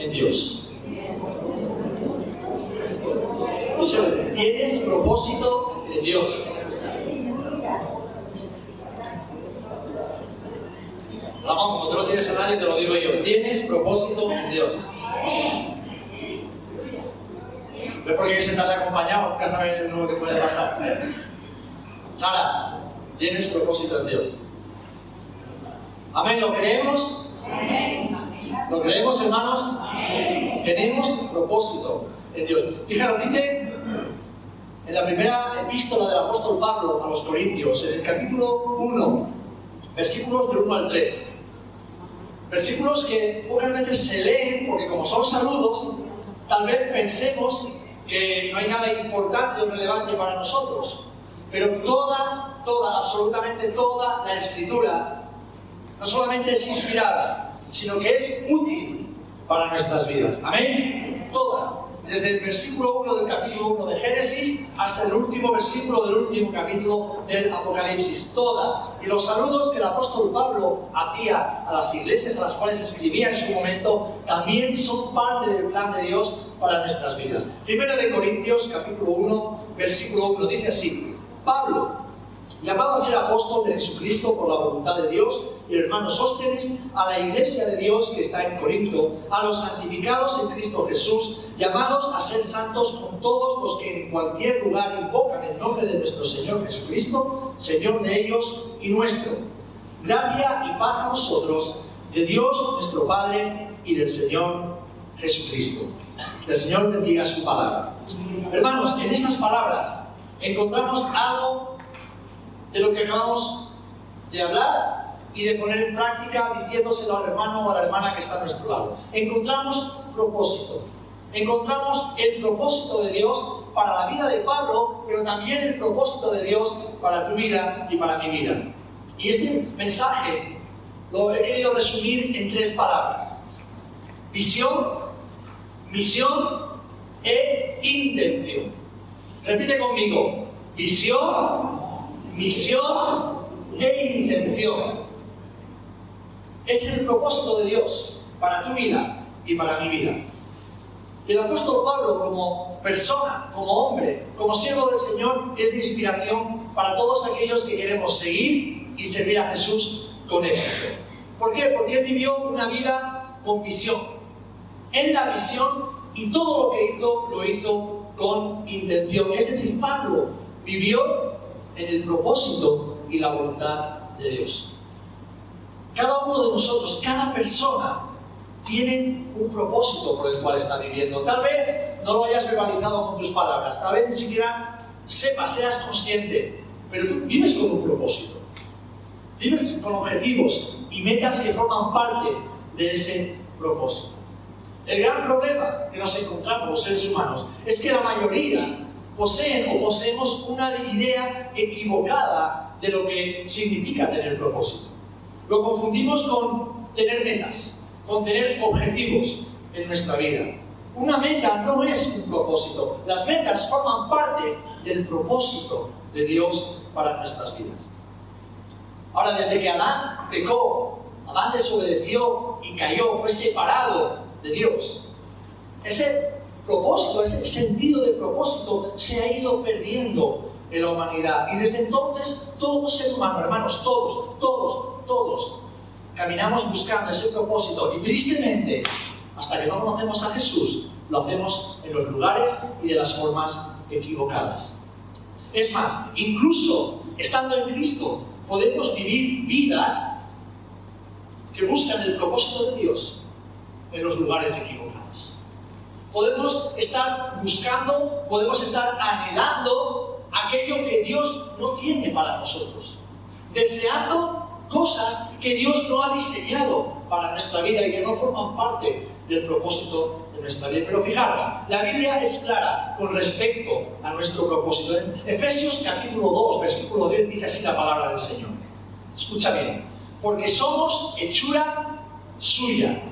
en Dios? ¿Tienes propósito en Dios? Vamos, como tú no tienes a nadie, te lo digo yo. Tienes propósito en Dios. ¿Ves por qué estás acompañado? Nunca sabes lo que puede pasar. Sara, tienes propósito en Dios. Amén, ¿lo creemos? ¿Lo creemos, hermanos? Tenemos propósito en Dios. Fíjate, dice en la primera epístola del apóstol Pablo a los Corintios, en el capítulo 1, versículos del 1 al 3. Versículos que pocas veces se leen porque como son saludos, tal vez pensemos que no hay nada importante o relevante para nosotros. Pero toda, toda, absolutamente toda la escritura no solamente es inspirada, sino que es útil para nuestras vidas. Amén. Toda desde el versículo 1 del capítulo 1 de Génesis hasta el último versículo del último capítulo del Apocalipsis, toda. Y los saludos que el apóstol Pablo hacía a las iglesias a las cuales escribía en su momento también son parte del plan de Dios para nuestras vidas. Primero de Corintios, capítulo 1, versículo 1, dice así, Pablo, llamado a ser apóstol de Jesucristo por la voluntad de Dios, y hermanos Sóstenes, a la iglesia de Dios que está en Corinto, a los santificados en Cristo Jesús, llamados a ser santos con todos los que en cualquier lugar invocan el nombre de nuestro Señor Jesucristo, Señor de ellos y nuestro. Gracia y paz a vosotros, de Dios nuestro Padre y del Señor Jesucristo. Que el Señor bendiga su palabra. Hermanos, en estas palabras encontramos algo de lo que acabamos de hablar y de poner en práctica diciéndoselo al hermano o a la hermana que está a nuestro lado. Encontramos propósito. Encontramos el propósito de Dios para la vida de Pablo, pero también el propósito de Dios para tu vida y para mi vida. Y este mensaje lo he querido resumir en tres palabras. Visión, misión e intención. Repite conmigo. Visión, misión e intención. Es el propósito de Dios para tu vida y para mi vida. El apóstol Pablo, como persona, como hombre, como siervo del Señor, es de inspiración para todos aquellos que queremos seguir y servir a Jesús con éxito. ¿Por qué? Porque él vivió una vida con visión. En la visión y todo lo que hizo lo hizo con intención. Es decir, Pablo vivió en el propósito y la voluntad de Dios. Cada uno de nosotros, cada persona, tiene un propósito por el cual está viviendo. Tal vez no lo hayas verbalizado con tus palabras, tal vez ni siquiera sepas, seas consciente, pero tú vives con un propósito. Vives con objetivos y metas que forman parte de ese propósito. El gran problema que nos encontramos los seres humanos es que la mayoría poseen o poseemos una idea equivocada de lo que significa tener propósito. Lo confundimos con tener metas, con tener objetivos en nuestra vida. Una meta no es un propósito. Las metas forman parte del propósito de Dios para nuestras vidas. Ahora, desde que Adán pecó, Adán desobedeció y cayó, fue separado de Dios. Ese propósito, ese sentido de propósito se ha ido perdiendo en la humanidad. Y desde entonces todo ser humano, hermanos, todos, todos, todos, caminamos buscando ese propósito. Y tristemente, hasta que no conocemos a Jesús, lo hacemos en los lugares y de las formas equivocadas. Es más, incluso estando en Cristo, podemos vivir vidas que buscan el propósito de Dios en los lugares equivocados. Podemos estar buscando, podemos estar anhelando aquello que Dios no tiene para nosotros, deseando cosas que Dios no ha diseñado para nuestra vida y que no forman parte del propósito de nuestra vida. Pero fijaros, la Biblia es clara con respecto a nuestro propósito. En Efesios capítulo 2, versículo 10 dice así la palabra del Señor. Escucha bien, porque somos hechura suya,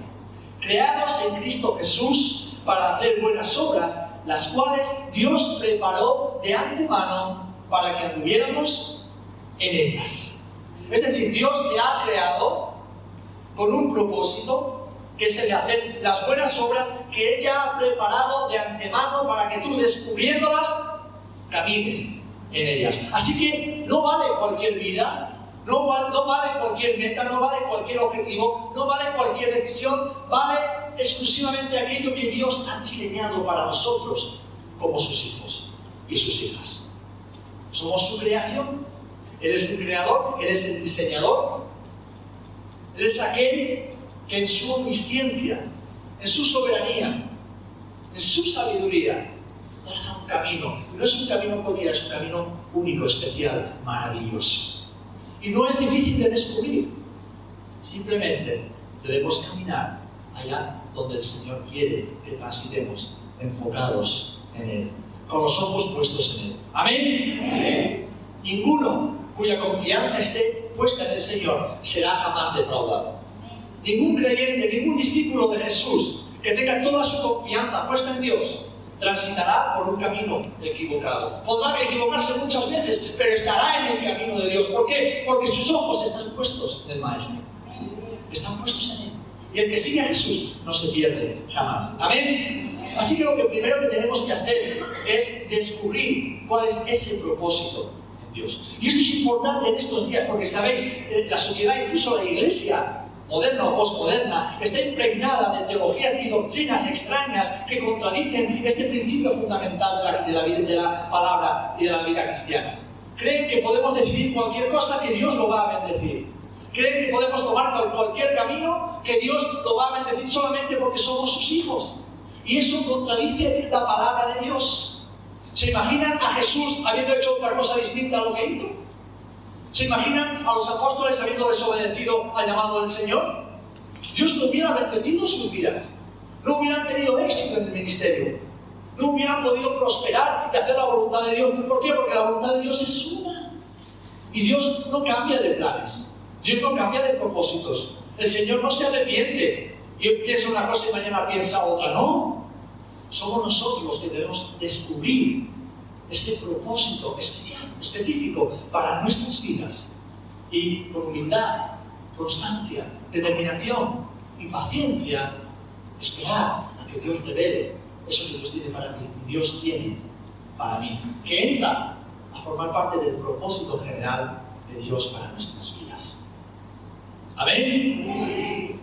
creados en Cristo Jesús para hacer buenas obras, las cuales Dios preparó de antemano para que anduviéramos en ellas. Es decir, Dios te ha creado con un propósito que es el de hacer las buenas obras que ella ha preparado de antemano para que tú, descubriéndolas, camines en ellas. Así que no vale cualquier vida, no, vale cualquier meta, no vale cualquier objetivo, no vale cualquier decisión, vale exclusivamente aquello que Dios ha diseñado para nosotros como sus hijos y sus hijas. Somos su creación. Él es el creador, Él es el diseñador. Él es aquel que en su omnisciencia, en su soberanía, en su sabiduría, traza un camino. No es un camino cualquiera, es un camino único, especial, maravilloso. Y no es difícil de descubrir. Simplemente debemos caminar allá donde el Señor quiere que transitemos, enfocados en Él, con los ojos puestos en Él. Amén. Ninguno cuya confianza esté puesta en el Señor será jamás defraudado. Ningún creyente, ningún discípulo de Jesús que tenga toda su confianza puesta en Dios transitará por un camino equivocado. Podrá equivocarse muchas veces, pero estará en el camino de Dios. ¿Por qué? Porque sus ojos están puestos en el Maestro. Están puestos en Él. Y el que sigue a Jesús no se pierde jamás. Amén. Así que lo primero que tenemos que hacer es descubrir cuál es ese propósito en Dios. Y esto es importante en estos días porque sabéis, eh, la sociedad, incluso la iglesia, moderna o postmoderna, está impregnada de teologías y doctrinas extrañas que contradicen este principio fundamental de la, palabra y de la vida cristiana. Creen que podemos decidir cualquier cosa que Dios lo va a bendecir. Creen que podemos tomar cualquier camino que Dios lo va a bendecir solamente porque somos sus hijos. Y eso contradice la palabra de Dios. ¿Se imaginan a Jesús habiendo hecho otra cosa distinta a lo que hizo? ¿Se imaginan a los apóstoles habiendo desobedecido al llamado del Señor? Dios no hubiera bendecido sus vidas. No hubieran tenido éxito en el ministerio. No hubieran podido prosperar y hacer la voluntad de Dios. ¿Por qué? Porque la voluntad de Dios es una. Y Dios no cambia de planes. Dios no cambia de propósitos. El Señor no se arrepiente y hoy piensa una cosa y mañana piensa otra. No. Somos nosotros los que debemos descubrir este propósito especial, específico para nuestras vidas. Y con humildad, constancia, determinación y paciencia, esperar a que Dios revele eso que Dios tiene para ti y Dios tiene para mí, que entra a formar parte del propósito general de Dios para nuestras vidas. Amén.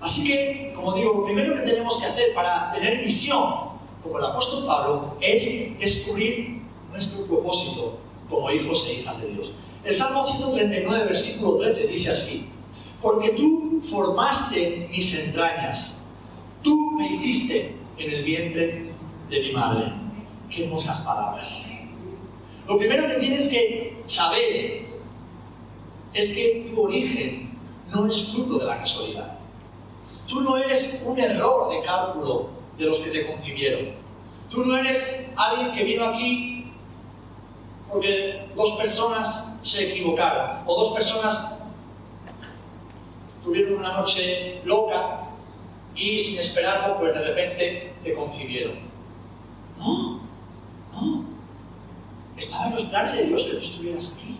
Así que, como digo, lo primero que tenemos que hacer para tener visión, como el apóstol Pablo, es descubrir nuestro propósito como hijos e hijas de Dios. El Salmo 139, versículo 13 dice así, porque tú formaste mis entrañas, tú me hiciste en el vientre de mi madre. Qué hermosas palabras. Lo primero que tienes que saber es que tu origen no es fruto de la casualidad. Tú no eres un error de cálculo de los que te concibieron. Tú no eres alguien que vino aquí porque dos personas se equivocaron o dos personas tuvieron una noche loca y sin esperarlo, pues de repente te concibieron. No, no. Estaba en los planes de Dios que tú estuvieras aquí.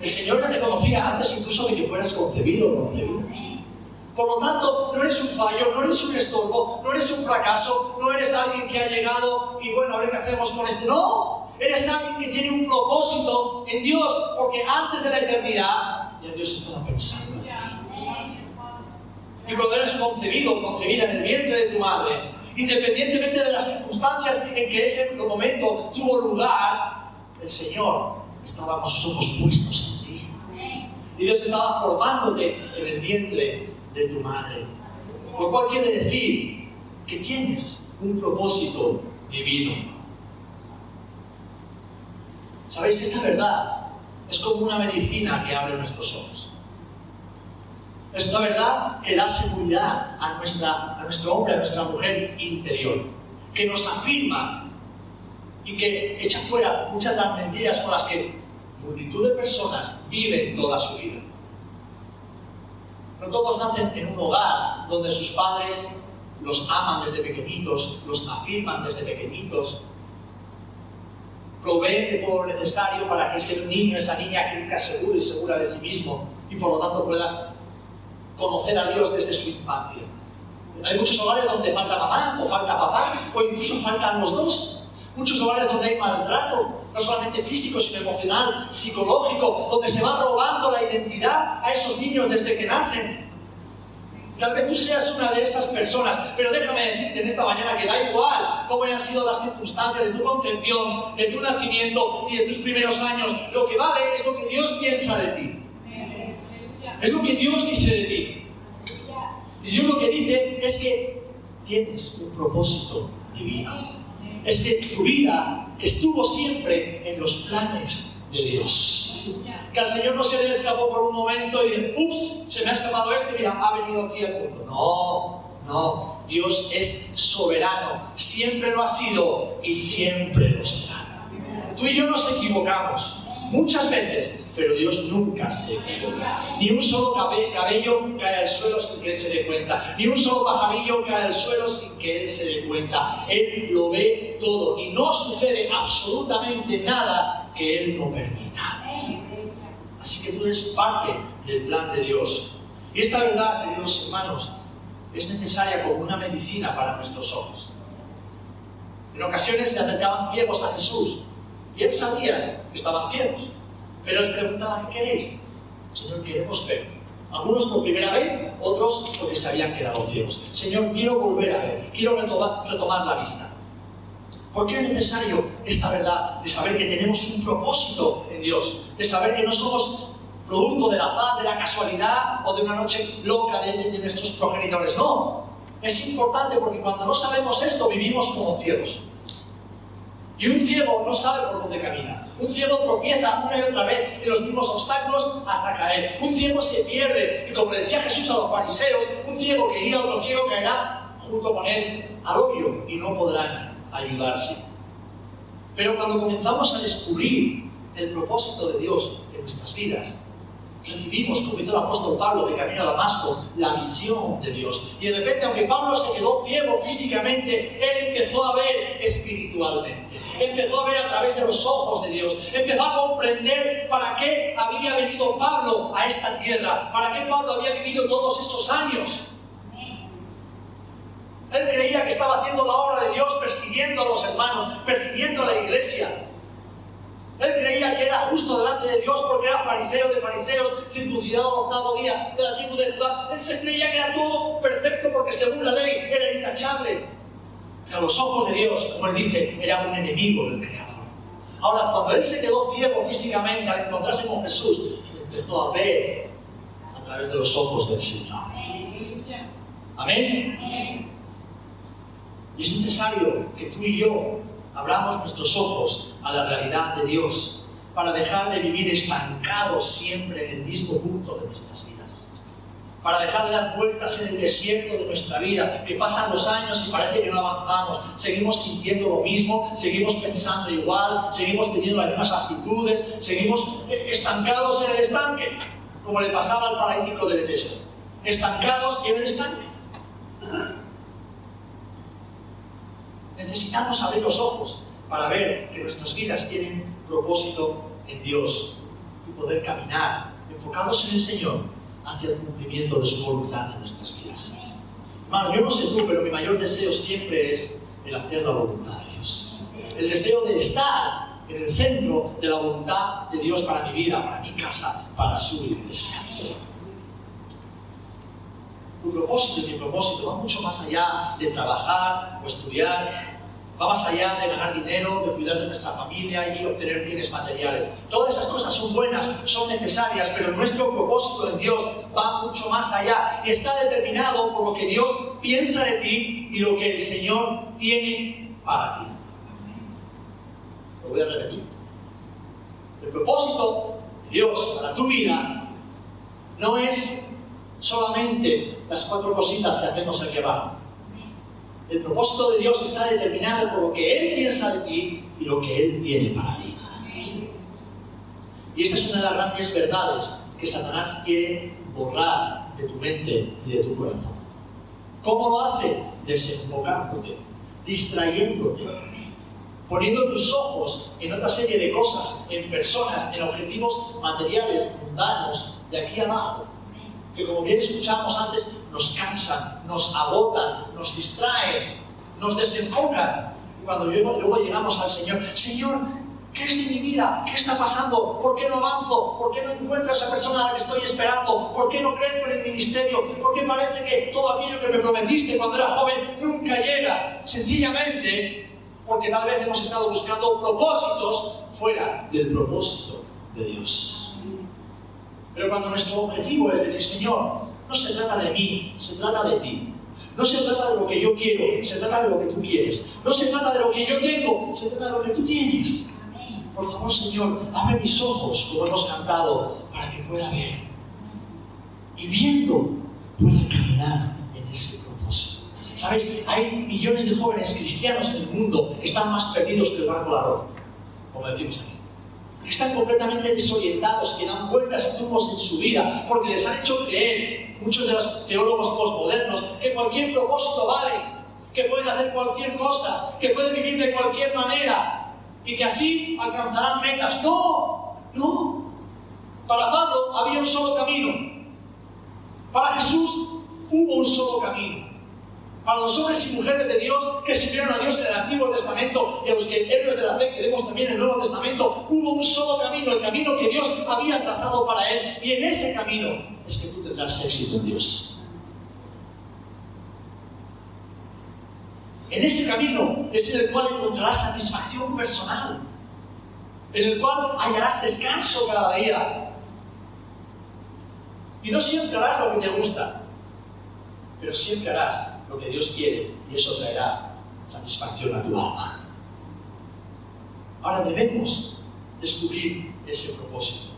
El Señor ya te conocía antes incluso de que fueras concebido o concebida. Por lo tanto, no eres un fallo, no eres un estorbo, no eres un fracaso, no eres alguien que ha llegado y bueno, a ver qué hacemos con este. No, eres alguien que tiene un propósito en Dios, porque antes de la eternidad ya Dios estaba pensando en ti. Y cuando eres concebido concebida en el vientre de tu madre, independientemente de las circunstancias en que ese momento tuvo lugar, el Señor estaba con sus ojos puestos en ti. Y Dios estaba formándote en el vientre de tu madre. Lo cual quiere decir que tienes un propósito divino. ¿Sabéis? Esta verdad es como una medicina que abre nuestros ojos. Es una verdad que da seguridad a, nuestra, a nuestro hombre, a nuestra mujer interior, que nos afirma y que echa fuera muchas de las mentiras con las que multitud de personas viven toda su vida. No todos nacen en un hogar donde sus padres los aman desde pequeñitos, los afirman desde pequeñitos. Provee todo lo necesario para que ese niño, esa niña crezca seguro y segura de sí mismo y por lo tanto pueda conocer a Dios desde su infancia. Hay muchos hogares donde falta mamá o falta papá o incluso faltan los dos. Muchos hogares donde hay maltrato, no solamente físico, sino emocional, psicológico, donde se va robando la identidad a esos niños desde que nacen. Tal vez tú seas una de esas personas, pero déjame decirte en esta mañana que da igual cómo hayan sido las circunstancias de tu concepción, de tu nacimiento y de tus primeros años. Lo que vale es lo que Dios piensa de ti. Es lo que Dios dice de ti. Y Dios lo que dice es que tienes un propósito divino. Es que tu vida estuvo siempre en los planes de Dios. Que al Señor no se le escapó por un momento y dice, ups, se me ha escapado este, mira, ha venido aquí al mundo. No, no, Dios es soberano, siempre lo ha sido y siempre lo será. Tú y yo nos equivocamos muchas veces, pero Dios nunca se equivoca. Ni un solo cabello cae al suelo sin que Él se dé cuenta. Ni un solo pajarillo cae al suelo sin que Él se dé cuenta. Él lo ve todo y no sucede absolutamente nada que Él no permita. Así que tú eres parte del plan de Dios. Y esta verdad, queridos hermanos, es necesaria como una medicina para nuestros ojos. En ocasiones se acercaban ciegos a Jesús y él sabía que estaban ciegos. Pero les preguntaba, ¿qué queréis? Señor, queremos ver. Algunos por primera vez, otros porque se habían quedado ciegos. Señor, quiero volver a ver, quiero retomar, la vista. ¿Por qué es necesario esta verdad de saber que tenemos un propósito en Dios? De saber que no somos producto de la paz, de la casualidad o de una noche loca de, de nuestros progenitores. No. Es importante porque cuando no sabemos esto vivimos como ciegos. Y un ciego no sabe por dónde camina. Un ciego tropieza una y otra vez en los mismos obstáculos hasta caer. Un ciego se pierde. Y como le decía Jesús a los fariseos, un ciego que guía a otro ciego caerá junto con él al hoyo y no podrán ayudarse. Pero cuando comenzamos a descubrir el propósito de Dios en nuestras vidas, recibimos, como hizo el apóstol Pablo de camino a Damasco, la visión de Dios. Y de repente, aunque Pablo se quedó ciego físicamente, él empezó a ver espiritualmente. Empezó a ver a través de los ojos de Dios. Empezó a comprender para qué había venido Pablo a esta tierra. Para qué Pablo había vivido todos estos años. Él creía que estaba haciendo la obra de Dios persiguiendo a los hermanos, persiguiendo a la iglesia. Él creía que era justo delante de Dios porque era fariseo de fariseos, circuncidado octavo día de la tribu de Judá. Él se creía que era todo perfecto porque según la ley era intachable. Pero a los ojos de Dios, como él dice, era un enemigo del Creador. Ahora, cuando él se quedó ciego físicamente al encontrarse con Jesús, empezó a ver a través de los ojos del Señor. Amén. Y es necesario que tú y yo abramos nuestros ojos a la realidad de Dios para dejar de vivir estancados siempre en el mismo punto de nuestras vidas. Para dejar de dar vueltas en el desierto de nuestra vida, que pasan los años y parece que no avanzamos. Seguimos sintiendo lo mismo, seguimos pensando igual, seguimos teniendo las mismas actitudes, seguimos estancados en el estanque, como le pasaba al paralítico del Eteso. Estancados en el estanque. Necesitamos abrir los ojos para ver que nuestras vidas tienen propósito en Dios y poder caminar enfocados en el Señor hacia el cumplimiento de su voluntad en nuestras vidas. Hermano, yo no sé tú, pero mi mayor deseo siempre es el hacer la voluntad de Dios. El deseo de estar en el centro de la voluntad de Dios para mi vida, para mi casa, para su iglesia. Tu propósito y mi propósito va mucho más allá de trabajar o estudiar va más allá de ganar dinero, de cuidar de nuestra familia y obtener bienes materiales. Todas esas cosas son buenas, son necesarias, pero nuestro propósito en Dios va mucho más allá y está determinado por lo que Dios piensa de ti y lo que el Señor tiene para ti. Lo voy a repetir. El propósito de Dios para tu vida no es solamente las cuatro cositas que hacemos aquí abajo. El propósito de Dios está determinado por lo que Él piensa de ti y lo que Él tiene para ti. Y esta es una de las grandes verdades que Satanás quiere borrar de tu mente y de tu corazón. ¿Cómo lo hace? Desenfocándote, distrayéndote. poniendo tus ojos en otra serie de cosas, en personas, en objetivos materiales, mundanos, de aquí abajo, que como bien escuchábamos antes, nos cansan, nos agotan, nos distraen, nos desenfocan. Y cuando luego llegamos al Señor, Señor, ¿Qué es de mi vida? ¿Qué está pasando? ¿Por qué no avanzo? ¿Por qué no encuentro a esa persona a la que estoy esperando? ¿Por qué no crezco en el ministerio? ¿Por qué parece que todo aquello que me prometiste cuando era joven nunca llega? Sencillamente porque tal vez hemos estado buscando propósitos fuera del propósito de Dios. Pero cuando nuestro objetivo es decir, Señor, no se trata de mí, se trata de ti. No se trata de lo que yo quiero, se trata de lo que tú quieres. No se trata de lo que yo tengo, se trata de lo que tú tienes. Por favor, Señor, abre mis ojos, como hemos cantado, para que pueda ver. Y viendo, pueda caminar en ese propósito. ¿Sabéis? Hay millones de jóvenes cristianos en el mundo que están más perdidos que el barco la como decimos aquí están completamente desorientados, que dan vueltas y tumbos en su vida, porque les han hecho creer, muchos de los teólogos postmodernos, que cualquier propósito vale, que pueden hacer cualquier cosa, que pueden vivir de cualquier manera, y que así alcanzarán metas. No, no. Para Pablo había un solo camino. Para Jesús hubo un solo camino para los hombres y mujeres de Dios que sirvieron a Dios en el Antiguo Testamento y a los que héroes de la fe que vemos también en el Nuevo Testamento, hubo un solo camino, el camino que Dios había trazado para él. Y en ese camino es que tú tendrás éxito en Dios. En ese camino es en el cual encontrarás satisfacción personal, en el cual hallarás descanso cada día. Y no siempre harás lo que te gusta, pero siempre harás lo que Dios quiere y eso traerá satisfacción a tu alma. Ahora debemos descubrir ese propósito.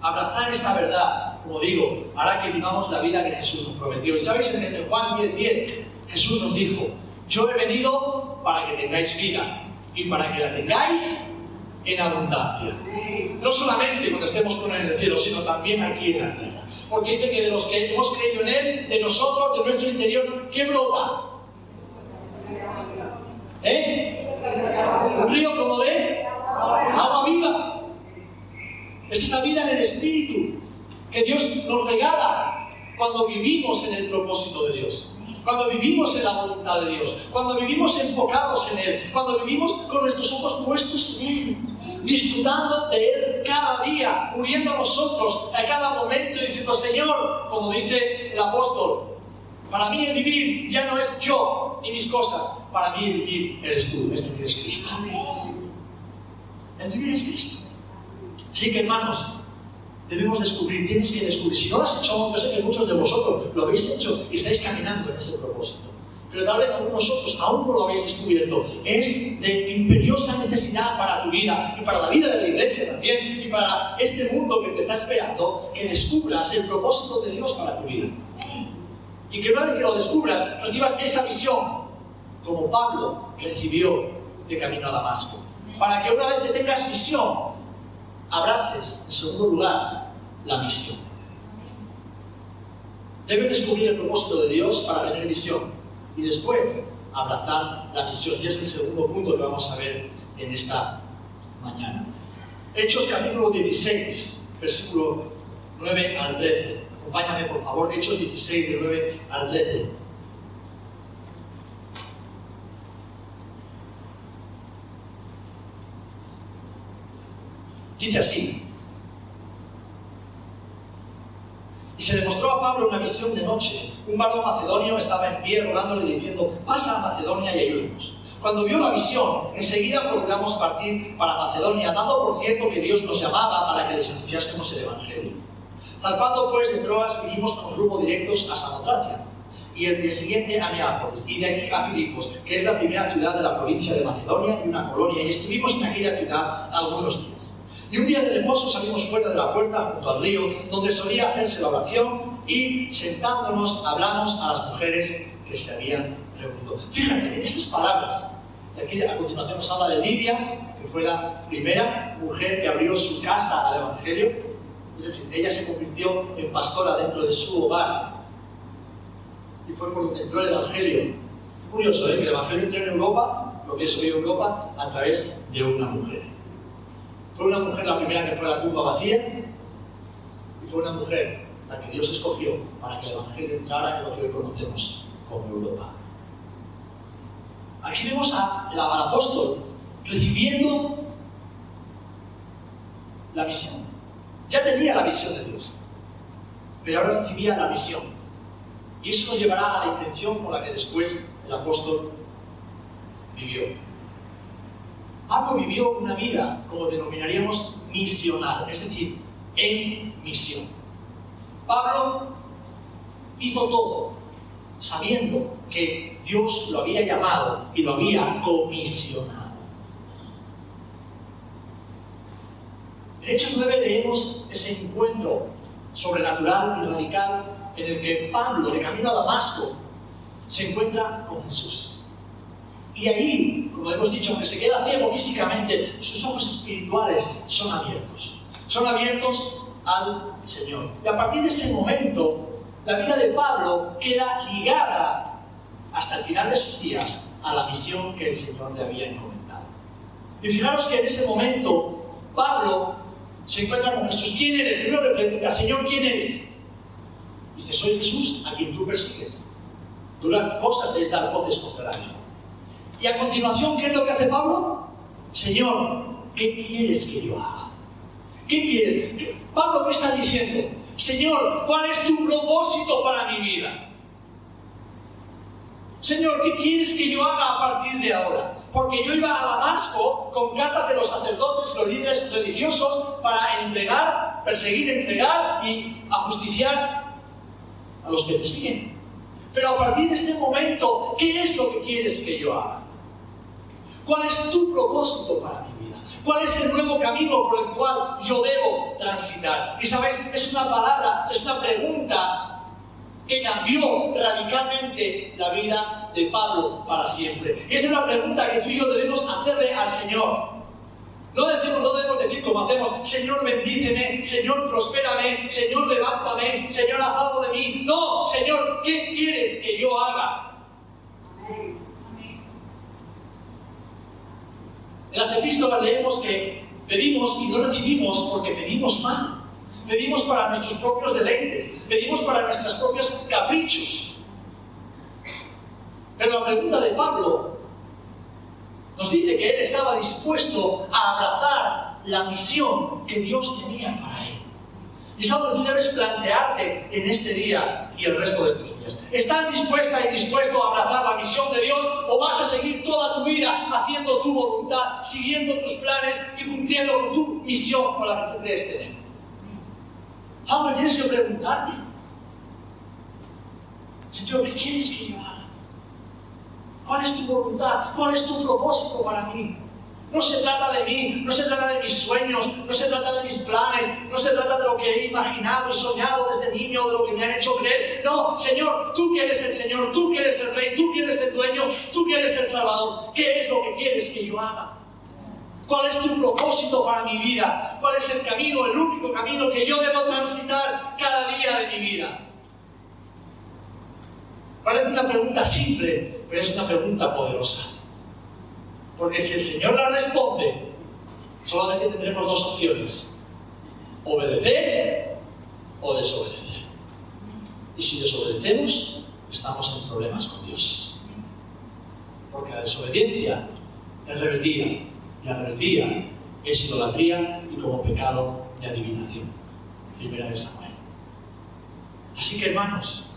Abrazar esta verdad, como digo, hará que vivamos la vida que Jesús nos prometió. Y sabéis, en Juan 10, 10, Jesús nos dijo, yo he venido para que tengáis vida y para que la tengáis en abundancia. No solamente cuando estemos con Él en el cielo, sino también aquí en la tierra. Porque dice que de los que hemos creído en Él, de nosotros, de nuestro interior, ¿qué brota? ¿Eh? Un río como de agua viva. Es esa vida en el Espíritu que Dios nos regala cuando vivimos en el propósito de Dios cuando vivimos en la voluntad de Dios, cuando vivimos enfocados en Él, cuando vivimos con nuestros ojos puestos en Él disfrutando de Él cada día, uniendo a nosotros a cada momento diciendo, Señor, como dice el apóstol, para mí el vivir ya no es yo ni mis cosas, para mí el vivir eres tú, es decir, es Cristo. El vivir es Cristo. Así que hermanos, debemos descubrir, tienes que descubrir. Si no lo has hecho, yo sé que muchos de vosotros lo habéis hecho y estáis caminando en ese propósito pero tal vez algunos vosotros aún no lo habéis descubierto. Es de imperiosa necesidad para tu vida y para la vida de la iglesia también y para este mundo que te está esperando que descubras el propósito de Dios para tu vida. Y que una vez que lo descubras, recibas esa visión, como Pablo recibió de camino a Damasco. Para que una vez que tengas visión, abraces, en segundo lugar, la misión. Debes descubrir el propósito de Dios para tener visión y después abrazar la misión. Y es el segundo punto que vamos a ver en esta mañana. Hechos capítulo 16, versículo 9 al 13. Acompáñame por favor, Hechos 16, de 9 al 13. Dice así, Y se demostró a Pablo una visión de noche. Un varón macedonio estaba en pie rogándole diciendo, pasa a Macedonia y ayúdenos. Cuando vio la visión, enseguida procuramos partir para Macedonia, dando por cierto que Dios nos llamaba para que les anunciásemos el Evangelio. Zarpando pues de Troas, vinimos con grupo directos a Samotracia y el día siguiente a Neápolis y de aquí a Filipos, que es la primera ciudad de la provincia de Macedonia y una colonia, y estuvimos en aquella ciudad algunos días. Y un día de reposo salimos fuera de la puerta junto al río, donde solía hacerse la oración, y sentándonos hablamos a las mujeres que se habían reunido. Fíjate, estas palabras, aquí a continuación nos habla de Lidia, que fue la primera mujer que abrió su casa al Evangelio, es decir, ella se convirtió en pastora dentro de su hogar, y fue por donde entró el Evangelio. Curioso, ¿eh? que el Evangelio entró en Europa lo que es hoy Europa a través de una mujer. Fue una mujer la primera que fue a la tumba vacía y fue una mujer la que Dios escogió para que el Evangelio entrara en lo que hoy conocemos como Europa. Aquí vemos al apóstol recibiendo la visión. Ya tenía la visión de Dios, pero ahora recibía la visión. Y eso nos llevará a la intención con la que después el apóstol vivió. Pablo vivió una vida, como denominaríamos, misional, es decir, en misión. Pablo hizo todo sabiendo que Dios lo había llamado y lo había comisionado. En Hechos 9 leemos ese encuentro sobrenatural y radical en el que Pablo, de camino a Damasco, se encuentra con Jesús. Y ahí, como hemos dicho, aunque se queda ciego físicamente, sus ojos espirituales son abiertos. Son abiertos al Señor. Y a partir de ese momento, la vida de Pablo queda ligada hasta el final de sus días a la misión que el Señor le había encomendado. Y fijaros que en ese momento, Pablo se encuentra con Jesús. ¿Quién eres? Primero le pregunta, Señor, ¿quién eres? Dice, soy Jesús, a quien tú persigues. Dura cosa de dar voces contra el Y a continuación, ¿qué es lo que hace Pablo? Señor, ¿qué quieres que yo haga? ¿Qué quieres? Pablo, ¿qué está diciendo? Señor, ¿cuál es tu propósito para mi vida? Señor, ¿qué quieres que yo haga a partir de ahora? Porque yo iba a Damasco con cartas de los sacerdotes y los líderes religiosos para entregar, perseguir, entregar y ajusticiar a los que te siguen. Pero a partir de este momento, ¿qué es lo que quieres que yo haga? ¿Cuál es tu propósito para mi vida? ¿Cuál es el nuevo camino por el cual yo debo transitar? Y sabéis, es una palabra, es una pregunta que cambió radicalmente la vida de Pablo para siempre. Esa es la pregunta que tú y yo debemos hacerle al Señor. No, decimos, no debemos decir como hacemos, Señor bendíceme, Señor prospérame, Señor levántame, Señor haz algo de mí. No, Señor, ¿qué quieres que yo haga? En las epístolas leemos que pedimos y no recibimos porque pedimos mal. Pedimos para nuestros propios deleites, pedimos para nuestros propios caprichos. Pero la pregunta de Pablo nos dice que él estaba dispuesto a abrazar la misión que Dios tenía para él. Y es algo que tú debes plantearte en este día y el resto de tus días. ¿Estás dispuesta y dispuesto a abrazar la misión de Dios o vas a seguir toda tu vida haciendo tu voluntad, siguiendo tus planes y cumpliendo tu misión con la que tú crees tener? Pablo, tienes que preguntarte. Señor, ¿qué quieres que yo haga? ¿Cuál es tu voluntad? ¿Cuál es tu propósito para mí? No se trata de mí, no se trata de mis sueños, no se trata de mis planes, no se trata de lo que he imaginado y soñado desde niño, de lo que me han hecho creer. No, Señor, tú quieres el Señor, tú quieres el Rey, tú quieres el dueño, tú quieres el Salvador. ¿Qué es lo que quieres que yo haga? ¿Cuál es tu propósito para mi vida? ¿Cuál es el camino, el único camino que yo debo transitar cada día de mi vida? Parece una pregunta simple, pero es una pregunta poderosa. Porque si el Señor la responde, solamente tendremos dos opciones. Obedecer o desobedecer. Y si desobedecemos, estamos en problemas con Dios. Porque la desobediencia es rebeldía la rebeldía es idolatría y como pecado de adivinación. Primera de Samuel. Así que hermanos,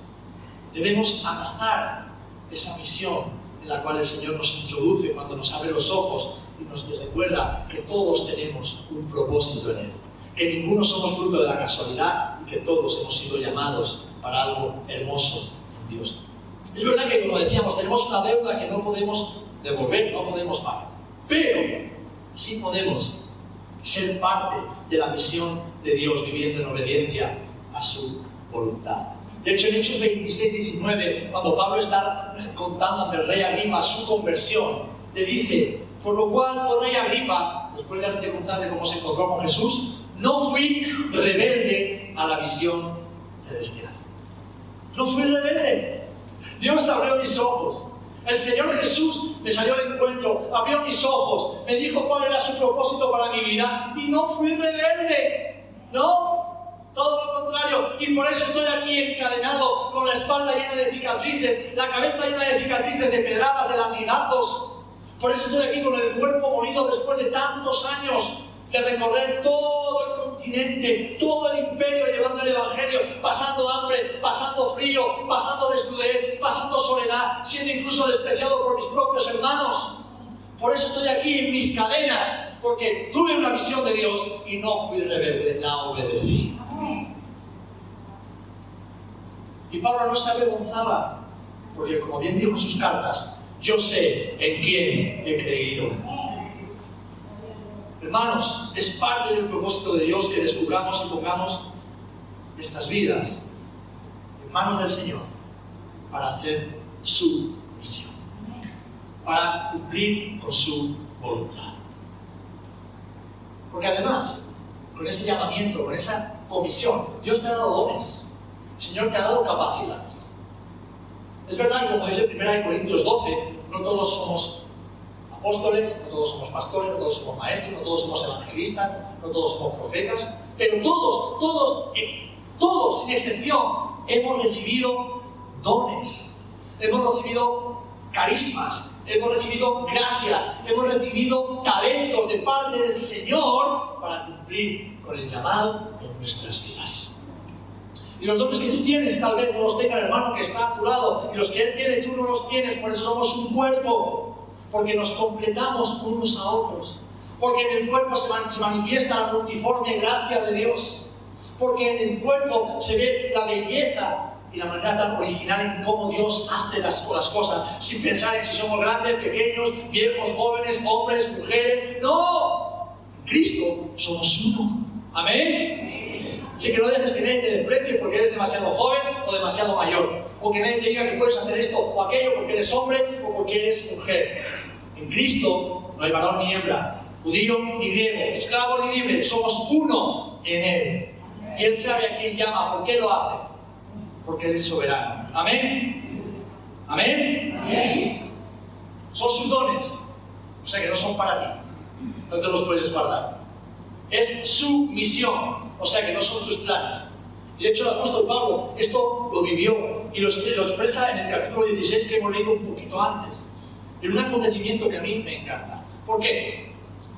debemos abrazar esa misión la cual el Señor nos introduce cuando nos abre los ojos y nos recuerda que todos tenemos un propósito en Él, que ninguno somos fruto de la casualidad y que todos hemos sido llamados para algo hermoso en Dios. Es verdad que, como decíamos, tenemos una deuda que no podemos devolver, no podemos pagar. Pero sí podemos ser parte de la misión de Dios viviendo en obediencia a su voluntad. De hecho, en Hechos 26, 19, cuando Pablo está contando al rey Agripa su conversión, le dice, por lo cual, por rey Agripa, después de contarle cómo se encontró con Jesús, no fui rebelde a la visión celestial. No fui rebelde. Dios abrió mis ojos. El Señor Jesús me salió al encuentro, abrió mis ojos, me dijo cuál era su propósito para mi vida y no fui rebelde. No, todo lo contrario. Y por eso estoy aquí encadenado, con la espalda llena de cicatrices, la cabeza llena de cicatrices, de pedradas, de latigazos. Por eso estoy aquí con el cuerpo molido después de tantos años de recorrer todo el continente, todo el imperio llevando el Evangelio, pasando hambre, pasando frío, pasando desnudez, pasando soledad, siendo incluso despreciado por mis propios hermanos. Por eso estoy aquí en mis cadenas, porque tuve una visión de Dios y no fui rebelde, la obedecí. Y Pablo no se avergonzaba, porque como bien dijo en sus cartas, yo sé en quién he creído. Hermanos, es parte del propósito de Dios que descubramos y pongamos nuestras vidas en manos del Señor para hacer su misión, para cumplir con su voluntad. Porque además, con ese llamamiento, con esa comisión, Dios te ha dado dones, el Señor te ha dado capacidades. Es verdad, como dice 1 Corintios 12, no todos somos apóstoles, no todos somos pastores, no todos somos maestros, no todos somos evangelistas, no todos somos profetas, pero todos, todos, eh, todos, sin excepción, hemos recibido dones, hemos recibido carismas, hemos recibido gracias, hemos recibido talentos de parte del Señor para cumplir con el llamado en nuestras vidas. Y los dones que tú tienes, tal vez no los tenga el hermano que está a tu lado, y los que él tiene, tú no los tienes, por eso somos un cuerpo porque nos completamos unos a otros, porque en el cuerpo se, manifiesta la multiforme gracia de Dios, porque en el cuerpo se ve la belleza y la manera tan original en cómo Dios hace las, cosas, sin pensar en si somos grandes, pequeños, viejos, jóvenes, hombres, mujeres. No, en Cristo somos uno. Amén. Así que no dejes que nadie te desprecie porque eres demasiado joven o demasiado mayor. O que nadie te diga que puedes hacer esto o aquello porque eres hombre o porque eres mujer. En Cristo no hay varón ni hembra, judío ni griego, esclavo ni libre, somos uno en Él. Y Él sabe a quién llama, ¿por qué lo hace? Porque Él es soberano. Amén. Amén. Amén. Son sus dones, o sea que no son para ti. No te los puedes guardar. Es su misión, o sea que no son tus planes. Y de hecho el apóstol Pablo esto lo vivió y lo, expresa en el capítulo 16 que hemos leído un poquito antes. En un acontecimiento que a mí me encanta. ¿Por qué?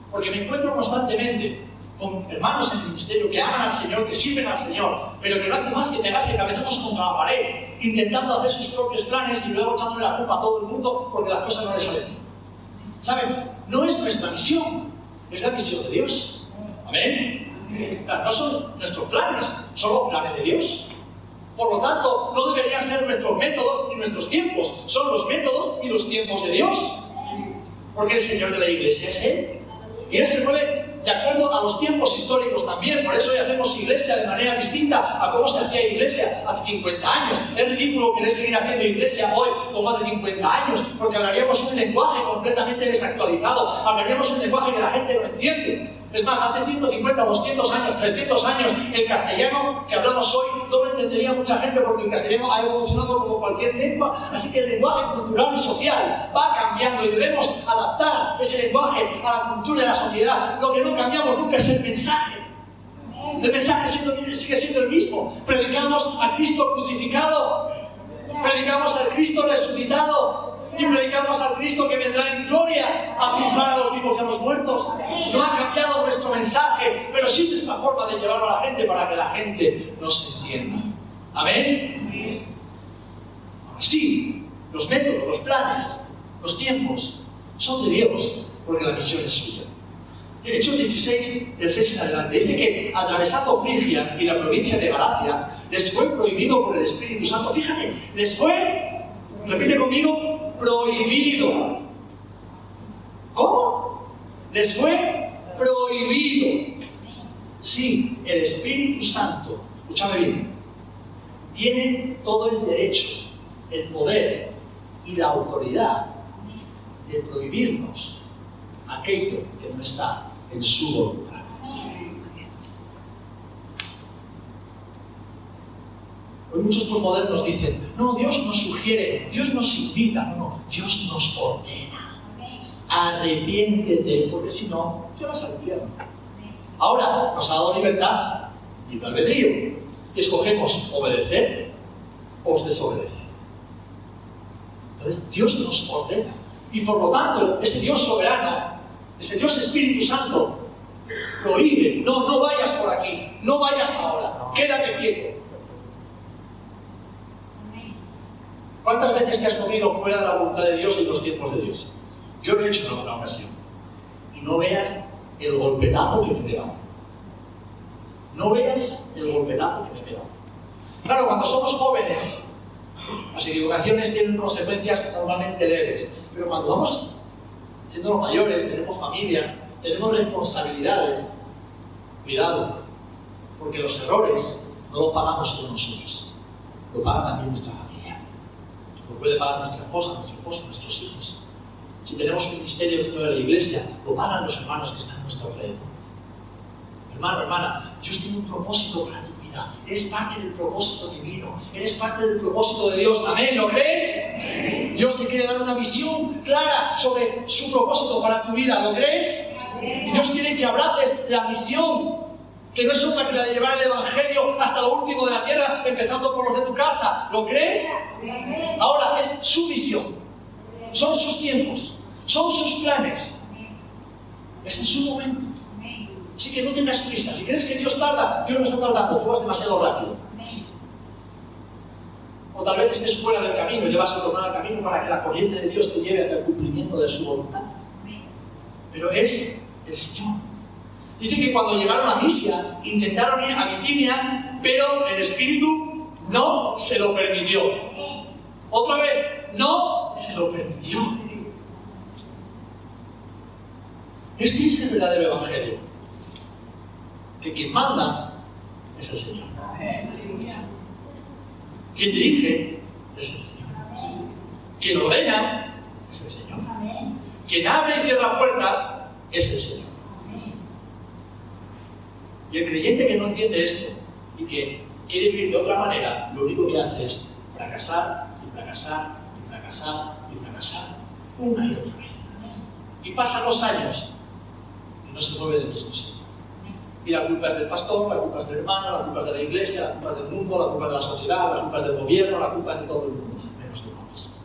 Porque me encuentro constantemente con hermanos en el ministerio que aman al Señor, que sirven al Señor, pero que no hacen más que pegarse cabezazos contra la pared, intentando hacer sus propios planes y luego echándole la culpa a todo el mundo porque las cosas no les salen. ¿Saben? No es nuestra misión, es la misión de Dios. Amén. No son nuestros planes, son los planes de Dios. Por lo tanto, no deberían ser nuestros métodos ni nuestros tiempos, son los métodos y los tiempos de Dios. Porque el Señor de la Iglesia es Él. Y Él se mueve de acuerdo a los tiempos históricos también. Por eso hoy hacemos iglesia de manera distinta a cómo se hacía iglesia hace 50 años. Es ridículo querer seguir haciendo iglesia hoy como hace 50 años, porque hablaríamos un lenguaje completamente desactualizado, hablaríamos un lenguaje que la gente no entiende. Es más, hace 150, 200 años, 300 años, el castellano que hablamos hoy entendería mucha gente porque el castellano ha evolucionado como cualquier lengua. Así que el lenguaje cultural y social va cambiando y debemos adaptar ese lenguaje a la cultura de la sociedad. Lo que no cambiamos nunca es el mensaje. El mensaje sigue siendo el mismo. Predicamos a Cristo crucificado. Predicamos al Cristo resucitado y predicamos al Cristo que vendrá en gloria a juzgar a los vivos y a los muertos. No ha cambiado nuestro mensaje, pero sí nuestra forma de llevarlo a la gente para que la gente nos entienda. Amén. Sí, los métodos, los planes, los tiempos son de Dios, porque la misión es suya. De hecho, 16, del 6 en adelante, dice que atravesando Frigia y la provincia de Galacia, les fue prohibido por el Espíritu Santo. Fíjate, les fue, repite conmigo, prohibido. ¿Cómo? Les fue prohibido. Sí, el Espíritu Santo, escúchame bien, tiene todo el derecho, el poder y la autoridad de prohibirnos aquello que no está en su voluntad. Hoy muchos postmodernos dicen, no, Dios nos sugiere, Dios nos invita, no, no, Dios nos ordena. Arrepiéntete, porque si no, te vas al infierno. Ahora nos ha dado libertad, libre albedrío, y escogemos obedecer o desobedecer. Entonces Dios nos ordena. Y por lo tanto, ese Dios soberano, ese Dios Espíritu Santo, prohíbe, no, no vayas por aquí, no vayas ahora, quédate quieto. ¿Cuántas veces te has comido fuera de la voluntad de Dios y los tiempos de Dios? Yo lo he hecho en alguna ocasión. Y no veas el golpetazo que me he. No veas el golpetazo que me he pegado. Claro, cuando somos jóvenes, las equivocaciones tienen consecuencias normalmente leves, pero cuando vamos siendo mayores, tenemos familia, tenemos responsabilidades, cuidado, porque los errores no los pagamos solo nosotros, lo paga también nuestra familia, lo puede pagar nuestra esposa, nuestro esposo, nuestros hijos. Si tenemos un ministerio dentro de la iglesia, lo pagan los hermanos que están a nuestro alrededor. Hermano, hermana, Dios tiene un propósito para ti Eres parte del propósito divino. Eres parte del propósito de Dios. Amén. ¿Lo crees? Dios te quiere dar una visión clara sobre su propósito para tu vida. ¿Lo crees? Y Dios quiere que abraces la misión. Que no es otra que la de llevar el Evangelio hasta lo último de la tierra, empezando por los de tu casa. ¿Lo crees? Ahora es su misión. Son sus tiempos. Son sus planes. Es su momento. Así que no tengas prisa. Si crees que Dios tarda, Dios no está tardando, tú vas demasiado rápido. O tal vez estés fuera del camino y le vas a tomar el camino para que la corriente de Dios te lleve hasta el cumplimiento de su voluntad. Pero es el Señor. Dice que cuando llegaron a Misia, intentaron ir a Bitinia, pero el Espíritu no se lo permitió. Otra vez, no se lo permitió. Este es el verdadero Evangelio que quien manda es el Señor. Quien dirige es el Señor. Quien ordena es el Señor. Quien abre y cierra puertas es el Señor. Y el creyente que no entiende esto y que quiere vivir de otra manera, lo único que hace es fracasar y fracasar y fracasar y fracasar una y otra vez. Y pasan los años y no se mueve del mismo sitio. Y la culpa es del pastor, la culpa es del hermano, la culpa es de la iglesia, la culpa es del mundo, la culpa es de la sociedad, la culpa es del gobierno, la culpa es de todo el mundo, menos de hombres.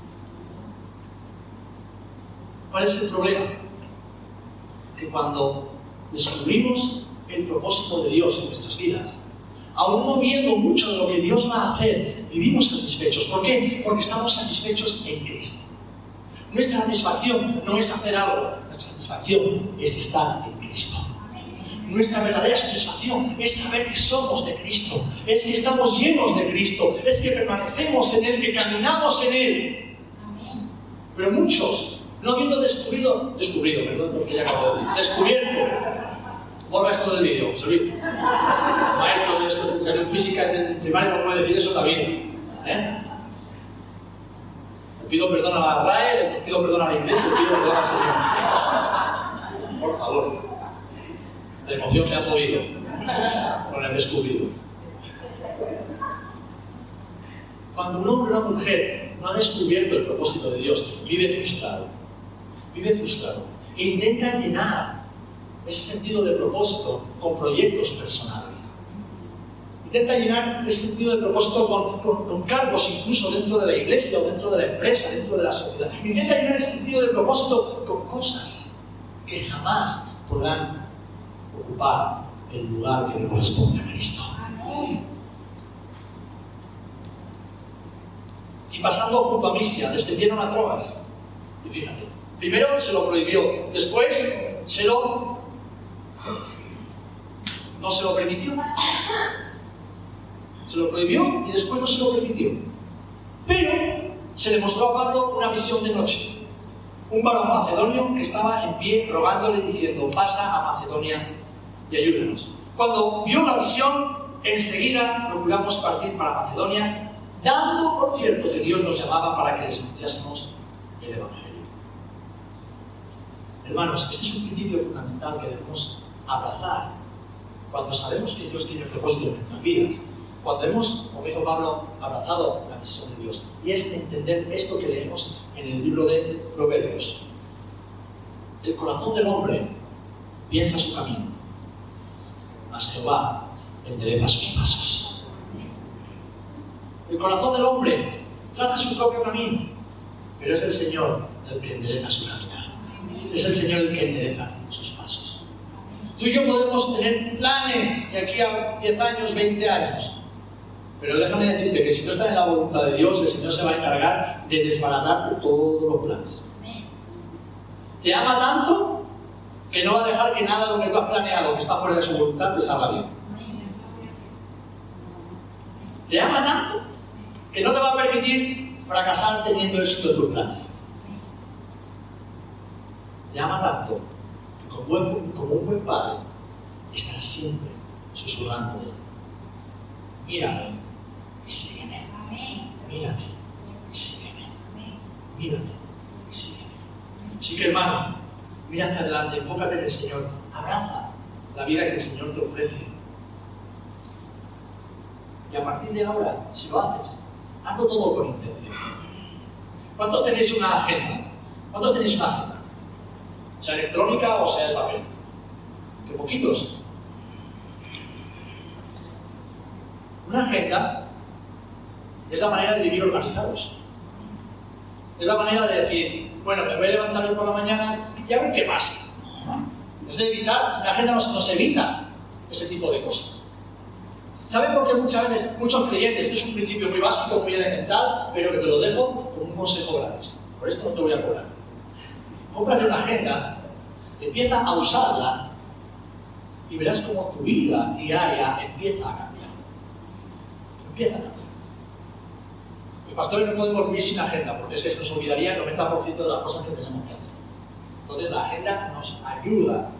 ¿Cuál es el problema? Que cuando descubrimos el propósito de Dios en nuestras vidas, aún no viendo mucho de lo que Dios va a hacer, vivimos satisfechos. ¿Por qué? Porque estamos satisfechos en Cristo. Nuestra satisfacción no es hacer algo, nuestra satisfacción es estar en Cristo. Nuestra verdadera satisfacción es saber que somos de Cristo, es que estamos llenos de Cristo, es que permanecemos en Él, que caminamos en Él. Pero muchos, no habiendo descubrido, descubrido, perdón, porque ya acabo de descubierto, borra esto del vídeo, Servir. Maestro de educación física en primaria no puede decir eso también. ¿eh? Le pido perdón a la RAE, le pido perdón a la iglesia, le pido perdón al Señor. Por favor. La emoción se ha movido con el descubrido. Cuando un hombre o una mujer no ha descubierto el propósito de Dios, vive frustrado. Vive frustrado. E intenta llenar ese sentido de propósito con proyectos personales. Intenta llenar ese sentido de propósito con, cargos incluso dentro de la iglesia o dentro de la empresa, dentro de la sociedad. Intenta llenar ese sentido de propósito con cosas que jamás podrán ocupar el lugar que le corresponde a Cristo. Y pasando junto a Misia, descendieron a Troas. Y fíjate, primero se lo prohibió, después se lo. No se lo permitió. Se lo prohibió y después no se lo permitió. Pero se le mostró a Pablo una visión de noche. Un varón macedonio que estaba en pie rogándole diciendo, pasa a Macedonia y ayúdenos. Cuando vio la visión, enseguida procuramos partir para Macedonia, dando por cierto que Dios nos llamaba para que les anunciásemos el Evangelio. Hermanos, este es un principio fundamental que debemos abrazar cuando sabemos que Dios tiene propósito en nuestras vidas. cuando hemos, como hizo Pablo, abrazado la misión de Dios. Y es entender esto que leemos en el libro de Proverbios. El corazón del hombre piensa su camino, mas Jehová endereza sus pasos. El corazón del hombre traza su propio camino, pero es el Señor el que endereza su caminar. Es el Señor el que endereza sus pasos. Tú y yo podemos tener planes de aquí a 10 años, 20 años, pero déjame decirte que si no estás en la voluntad de Dios, el Señor se va a encargar de desbaratarte todos los planes. Te ama tanto que no va a dejar que nada de lo que tú has planeado, que está fuera de su voluntad, te salga bien. Te ama tanto que no te va a permitir fracasar teniendo éxito en tus planes. Te ama tanto como un buen padre estará siempre susurrando mírame, y sígueme. Mírame y sígueme. Mírame y sígueme. Así que hermano, mira hacia adelante, enfócate en el Señor, abraza la vida que el Señor te ofrece. Y a partir de ahora, si lo haces, hazlo todo con intención. ¿Cuántos tenéis una agenda? ¿Cuántos tenéis una agenda? Sea electrónica o sea de papel. Que poquitos. Una agenda es la manera de vivir organizados. Es la manera de decir, bueno, me voy a levantar hoy por la mañana y a ver qué pasa. Es de evitar, la agenda nos, evita ese tipo de cosas. ¿Saben por qué muchas veces, muchos creyentes, este es un principio muy básico, muy elemental, pero que te lo dejo como un consejo gratis? Por esto no te voy a cobrar. Cómprate una agenda, empieza a usarla y verás cómo tu vida diaria empieza a cambiar. Empieza a cambiar. Los pastores no podemos vivir sin agenda, porque es que se nos olvidaría el 90% de las cosas que tenemos que hacer. Entonces la agenda nos ayuda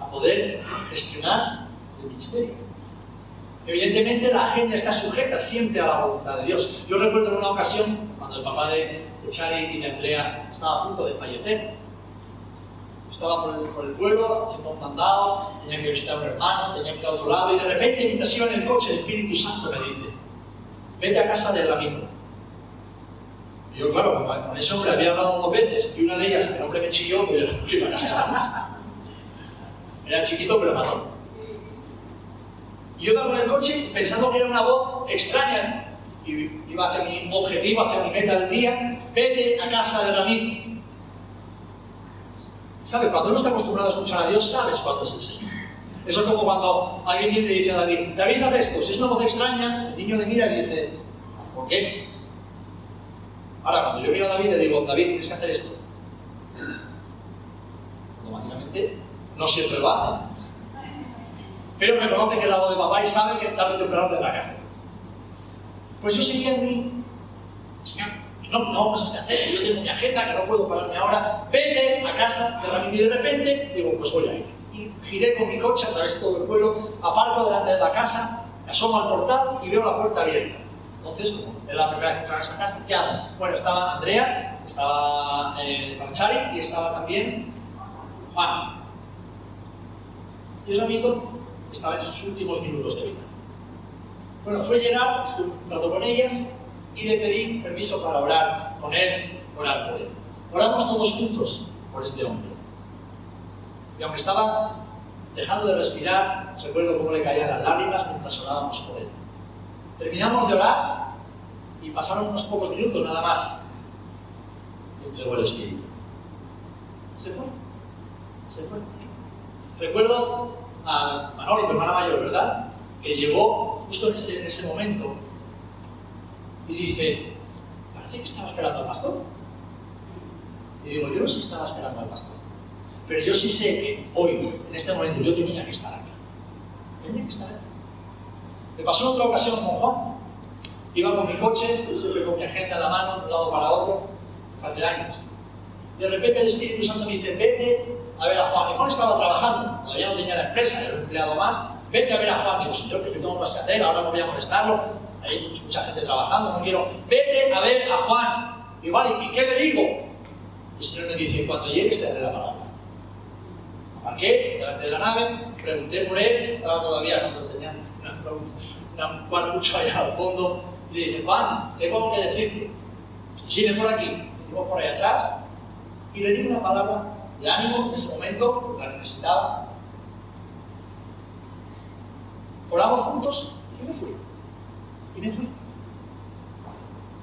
a poder gestionar el ministerio. Evidentemente la agenda está sujeta siempre a la voluntad de Dios. Yo recuerdo en una ocasión, cuando el papá de, Chari y de Andrea estaba a punto de fallecer, estaba por el, pueblo haciendo un mandado, tenía que visitar a un hermano, tenía que ir a otro lado, y de repente mientras iba en el coche, el Espíritu Santo me dice, vete a casa de Ramiro. Y yo, claro, con, ese hombre había hablado dos veces, y una de ellas, el hombre me chilló, pero yo iba a casa. Era chiquito, pero mató. Y yo iba con el coche pensando que era una voz extraña, y iba hacia mi objetivo, hacia mi meta del día, vete a casa de Ramiro. ¿Sabes? Cuando uno está acostumbrado a escuchar a Dios, sabes cuándo es el Señor. Eso es como cuando alguien viene y le dice a David, David, haz esto. Si es una voz extraña, el niño le mira y dice, ¿por qué? Ahora, cuando yo miro a David, le digo, David, tienes que hacer esto. Automáticamente, no siempre lo hace. Pero reconoce que es la voz de papá y sabe que tarde o temprano tendrá que hacer. Pues yo seguía en mí, Señor, no, no cosas que hacer, yo tengo mi agenda, que no puedo pararme ahora, vete a casa de Ramiro y de repente digo, pues voy a ir. Y giré con mi coche a través de todo el pueblo, aparco delante de la casa, me asomo al portal y veo la puerta abierta. Entonces, como es la primera vez que entro a esa casa, ¿qué hago? Bueno, estaba Andrea, estaba, eh, y estaba también Juan. Y Ramito estaba en sus últimos minutos de vida. Bueno, fue llegar, estuve un rato con ellas, y le pedí permiso para orar con él, orar por él. Oramos todos juntos por este hombre. Y aunque estaba dejando de respirar, recuerdo cómo le caían las lágrimas mientras orábamos por él. Terminamos de orar y pasaron unos pocos minutos nada más. Y entregó el Espíritu. Se fue. Se fue. Recuerdo a Manoli, tu hermana mayor, ¿verdad? Que llegó justo en ese momento y dice, parece que estaba esperando al pastor. Y digo, yo no sé si estaba esperando al pastor, pero yo sí sé que hoy, en este momento, yo tenía que estar aquí. Tenía que estar aquí. Me pasó en otra ocasión con Juan. Iba con mi coche, siempre con mi agenda en la mano, de un lado para otro, hace años. De repente el Espíritu Santo me dice, vete a ver a Juan. Y Juan estaba trabajando, todavía no tenía la empresa, era un empleado más. Vete a ver a Juan. Digo, señor, que tengo más que hacer, ahora no voy a molestarlo hay mucha gente trabajando, no quiero, vete a ver a Juan. Y vale, ¿y qué le digo? El Señor me dice, cuando llegues te daré la palabra. Aparqué delante de la nave, pregunté por él, estaba todavía, no tenía una, un cuartucho allá al fondo, y le dice, Juan, tengo que decirte, sigue por aquí, y por ahí atrás, y le digo una palabra de ánimo en ese momento, la necesitaba. Oramos juntos y me fui. Y me fui.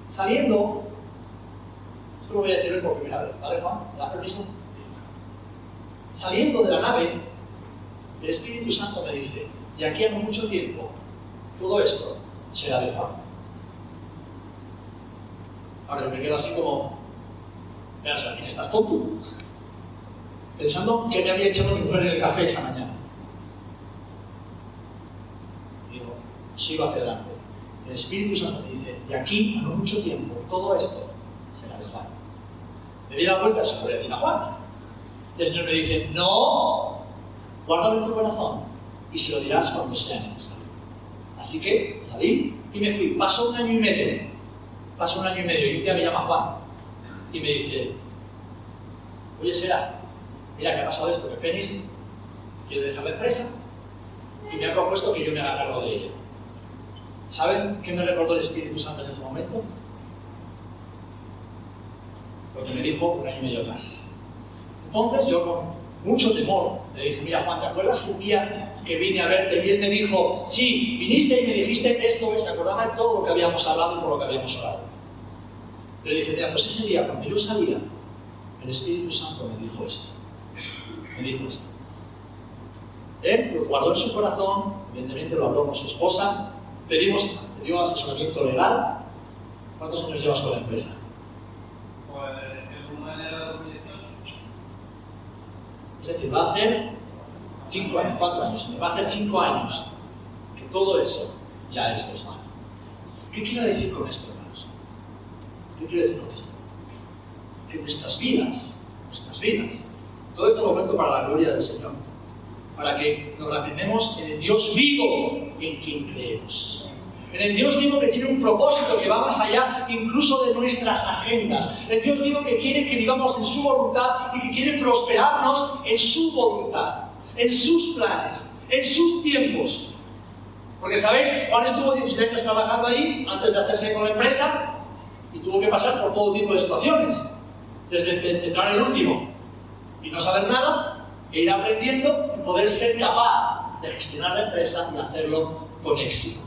Saliendo, esto lo voy a decir hoy por primera vez, ¿vale, Juan? ¿Me das permiso? Saliendo de la nave, el Espíritu Santo me dice, y aquí a mucho tiempo, todo esto será de Juan. Ahora me quedo así como, ¿a quién estás tonto? Pensando que me había echado mi mujer en el café esa mañana. Digo, sigo hacia adelante. El Espíritu Santo me dice, de aquí a no mucho tiempo, todo esto será de Juan. Me di la vuelta, se puede decir a Juan. Y el Señor me dice, no, guárdalo en tu corazón y se lo dirás cuando sea necesario. Así que salí y me fui. Pasó un año y medio. Pasó un año y medio y un día me llama Juan y me dice, oye, será, mira que ha pasado esto, que Fénix quiere dejar la empresa y me ha propuesto que yo me haga cargo de ella. ¿Saben qué me recordó el Espíritu Santo en ese momento? Porque me dijo un año y medio atrás. Entonces yo con mucho temor le dije, mira Juan, ¿te acuerdas un día que vine a verte y él me dijo, sí, viniste y me dijiste esto, se acordaba de todo lo que habíamos hablado y por lo que habíamos hablado? Le dije, mira, pues ese día cuando yo salía, el Espíritu Santo me dijo esto. Me dijo esto. Él lo guardó en su corazón, evidentemente lo habló con su esposa, pedimos, dio asesoramiento legal. ¿Cuántos años llevas con la empresa? Pues el 1 de enero de 2018. Es decir, va a hacer 5 años, 4 años, va a hacer 5 años que todo eso ya es de ¿Qué quiero decir con esto, hermanos? ¿Qué quiero decir con esto? Que nuestras vidas, nuestras vidas, todo esto lo cuento para la gloria del Señor, para que nos reafirmemos en el Dios vivo en quien creemos. En el Dios vivo que tiene un propósito que va más allá incluso de nuestras agendas. El Dios vivo que quiere que vivamos en su voluntad y que quiere prosperarnos en su voluntad, en sus planes, en sus tiempos. Porque, ¿sabéis? Juan estuvo 16 años trabajando ahí antes de hacerse con la empresa y tuvo que pasar por todo tipo de situaciones. Desde entrar el último y no saber nada, e ir aprendiendo poder ser capaz de gestionar la empresa y hacerlo con éxito.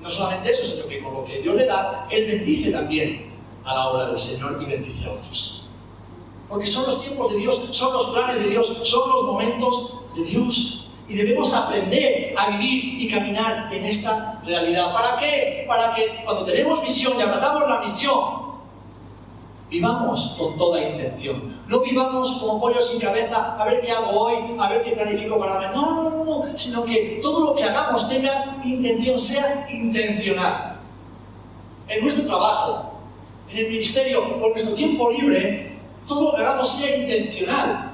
No solamente eso, sino que con lo que Dios le da, Él bendice también a la obra del Señor y bendice a otros. Porque son los tiempos de Dios, son los planes de Dios, son los momentos de Dios. Y debemos aprender a vivir y caminar en esta realidad. ¿Para qué? Para que cuando tenemos visión y abrazamos la misión, Vivamos con toda intención. No vivamos como pollo sin cabeza, a ver qué hago hoy, a ver qué planifico para mañana. No, no, no, no, sino que todo lo que hagamos tenga intención, sea intencional. En nuestro trabajo, en el ministerio o en nuestro tiempo libre, todo lo que hagamos sea intencional.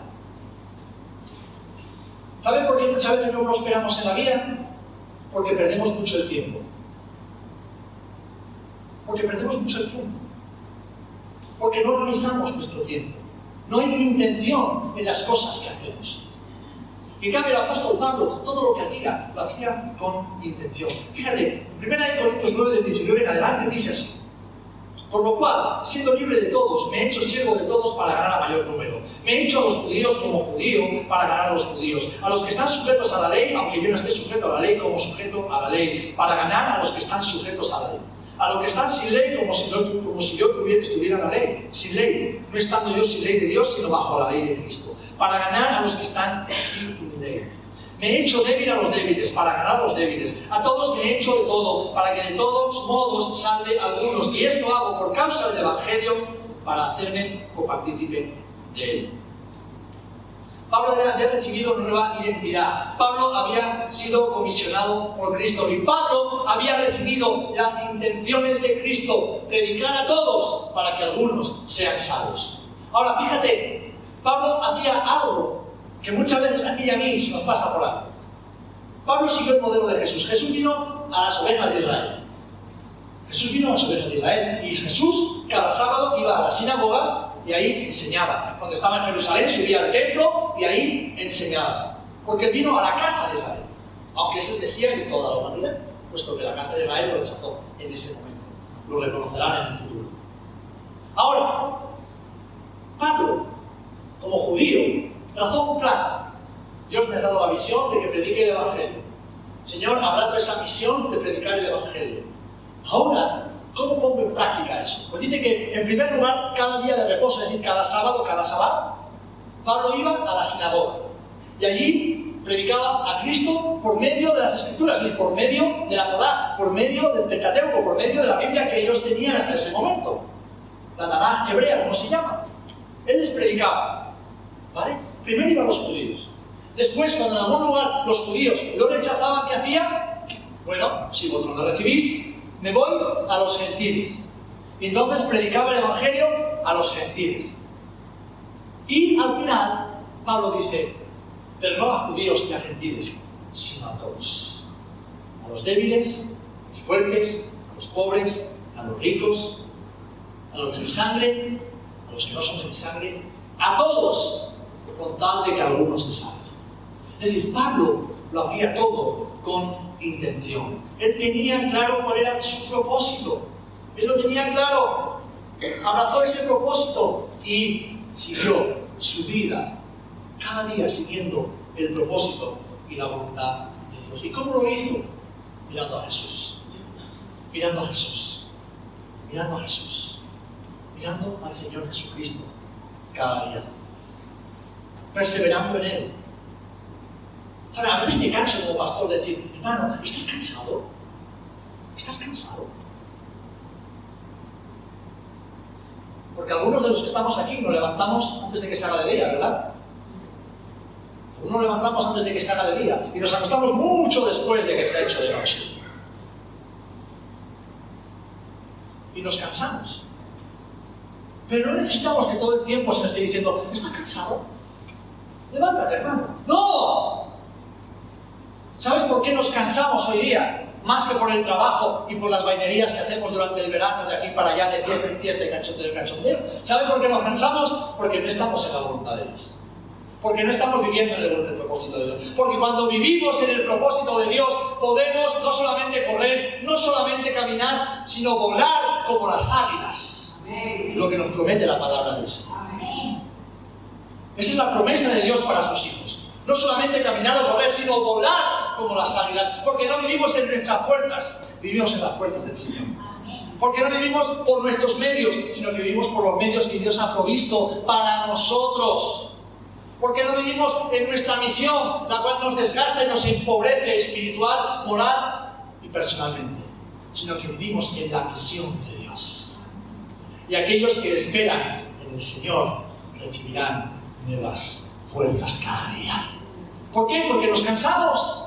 ¿Saben por qué muchas veces no prosperamos en la vida? Porque perdemos mucho el tiempo. Porque perdemos mucho el tiempo porque no organizamos nuestro tiempo. No hay intención en las cosas que hacemos. En cambio, el apóstol Pablo, todo lo que hacía, lo hacía con intención. Fíjate, en 1 Corintios 9, del 19 en adelante, dice así. Por lo cual, siendo libre de todos, me he hecho siervo de todos para ganar a mayor número. Me he hecho a los judíos como judío para ganar a los judíos. A los que están sujetos a la ley, aunque yo no esté sujeto a la ley como sujeto a la ley, para ganar a los que están sujetos a la ley a lo que están sin ley como si, yo estuviera la ley, sin ley, no estando yo sin ley de Dios, sino bajo la ley de Cristo, para ganar a los que están sin ley. Me he hecho débil a los débiles, para ganar a los débiles. A todos me he hecho de todo, para que de todos modos salve algunos. Y esto hago por causa del Evangelio, para hacerme copartícipe de él. Pablo había recibido una nueva identidad. Pablo había sido comisionado por Cristo y Pablo había recibido las intenciones de Cristo, dedicar a todos para que algunos sean salvos. Ahora, fíjate, Pablo hacía algo que muchas veces a ti y a mí se nos pasa por alto. Pablo siguió el modelo de Jesús. Jesús vino a las ovejas de Israel. Jesús vino a las ovejas de Israel y Jesús cada sábado iba a las sinagogas y ahí enseñaba. Cuando estaba en Jerusalén subía al templo y ahí enseñaba. Porque vino a la casa de Israel, aunque es el Mesías de toda la humanidad. puesto que la casa de Israel lo rechazó en ese momento. Lo reconocerán en el futuro. Ahora, Pablo, como judío, trazó un plan. Dios me ha dado la visión de que predique el Evangelio. Señor, abrazo esa misión de predicar el Evangelio. Ahora, ¿cómo pongo en práctica eso? Pues dice que, en primer lugar, cada día de reposo, es decir, cada sábado, cada sábado, Pablo iba a la sinagoga. Y allí predicaba a Cristo por medio de las Escrituras, y por medio de la Torá, por medio del Pentateuco, por medio de la Biblia que ellos tenían hasta ese momento. La Tanaj hebrea, ¿cómo se llama? Él les predicaba. ¿Vale? Primero iban los judíos. Después, cuando en algún lugar los judíos lo rechazaban, ¿qué hacía? Bueno, si vosotros no recibís, me voy a los gentiles. Y entonces predicaba el Evangelio a los gentiles. Y al final, Pablo dice, pero no a judíos y a gentiles, sino a todos. A los débiles, a los fuertes, a los pobres, a los ricos, a los de mi sangre, a los que no son de mi sangre, a todos, con tal de que algunos se salven. Es decir, Pablo lo hacía todo con intención. Él tenía claro cuál era su propósito. Él lo tenía claro. Abrazó ese propósito y siguió su vida cada día siguiendo el propósito y la voluntad de Dios. ¿Y cómo lo hizo? Mirando a Jesús. Mirando a Jesús. Mirando a Jesús. Mirando al Señor Jesucristo cada día. Perseverando en Él. ¿Sabe? A veces me canso como pastor de decir, hermano, ¿estás cansado? ¿Estás cansado? Porque algunos de los que estamos aquí nos levantamos antes de que se haga de día, ¿verdad? Algunos nos levantamos antes de que se haga de día y nos acostamos mucho después de que se ha hecho de noche. Y nos cansamos. Pero no necesitamos que todo el tiempo se nos esté diciendo, ¿estás cansado? Levántate, hermano. ¡No! ¿Sabes por qué nos cansamos hoy día? Más que por el trabajo y por las vainerías que hacemos durante el verano, de aquí para allá, de fiesta en fiesta y canchoteo en canchoteo. ¿Sabes por qué nos cansamos? Porque no estamos en la voluntad de Dios. Porque no estamos viviendo en el, en el propósito de Dios. Porque cuando vivimos en el propósito de Dios, podemos no solamente correr, no solamente caminar, sino volar como las águilas. Lo que nos promete la palabra de Dios. Esa es la promesa de Dios para sus hijos. No solamente caminar o correr, sino volar como las águilas. Porque no vivimos en nuestras fuerzas, vivimos en las fuerzas del Señor. Porque no vivimos por nuestros medios, sino que vivimos por los medios que Dios ha provisto para nosotros. Porque no vivimos en nuestra misión, la cual nos desgasta y nos empobrece espiritual, moral y personalmente, sino que vivimos en la misión de Dios. Y aquellos que esperan en el Señor recibirán nuevas fuerzas cada día. ¿Por qué? Porque nos cansamos.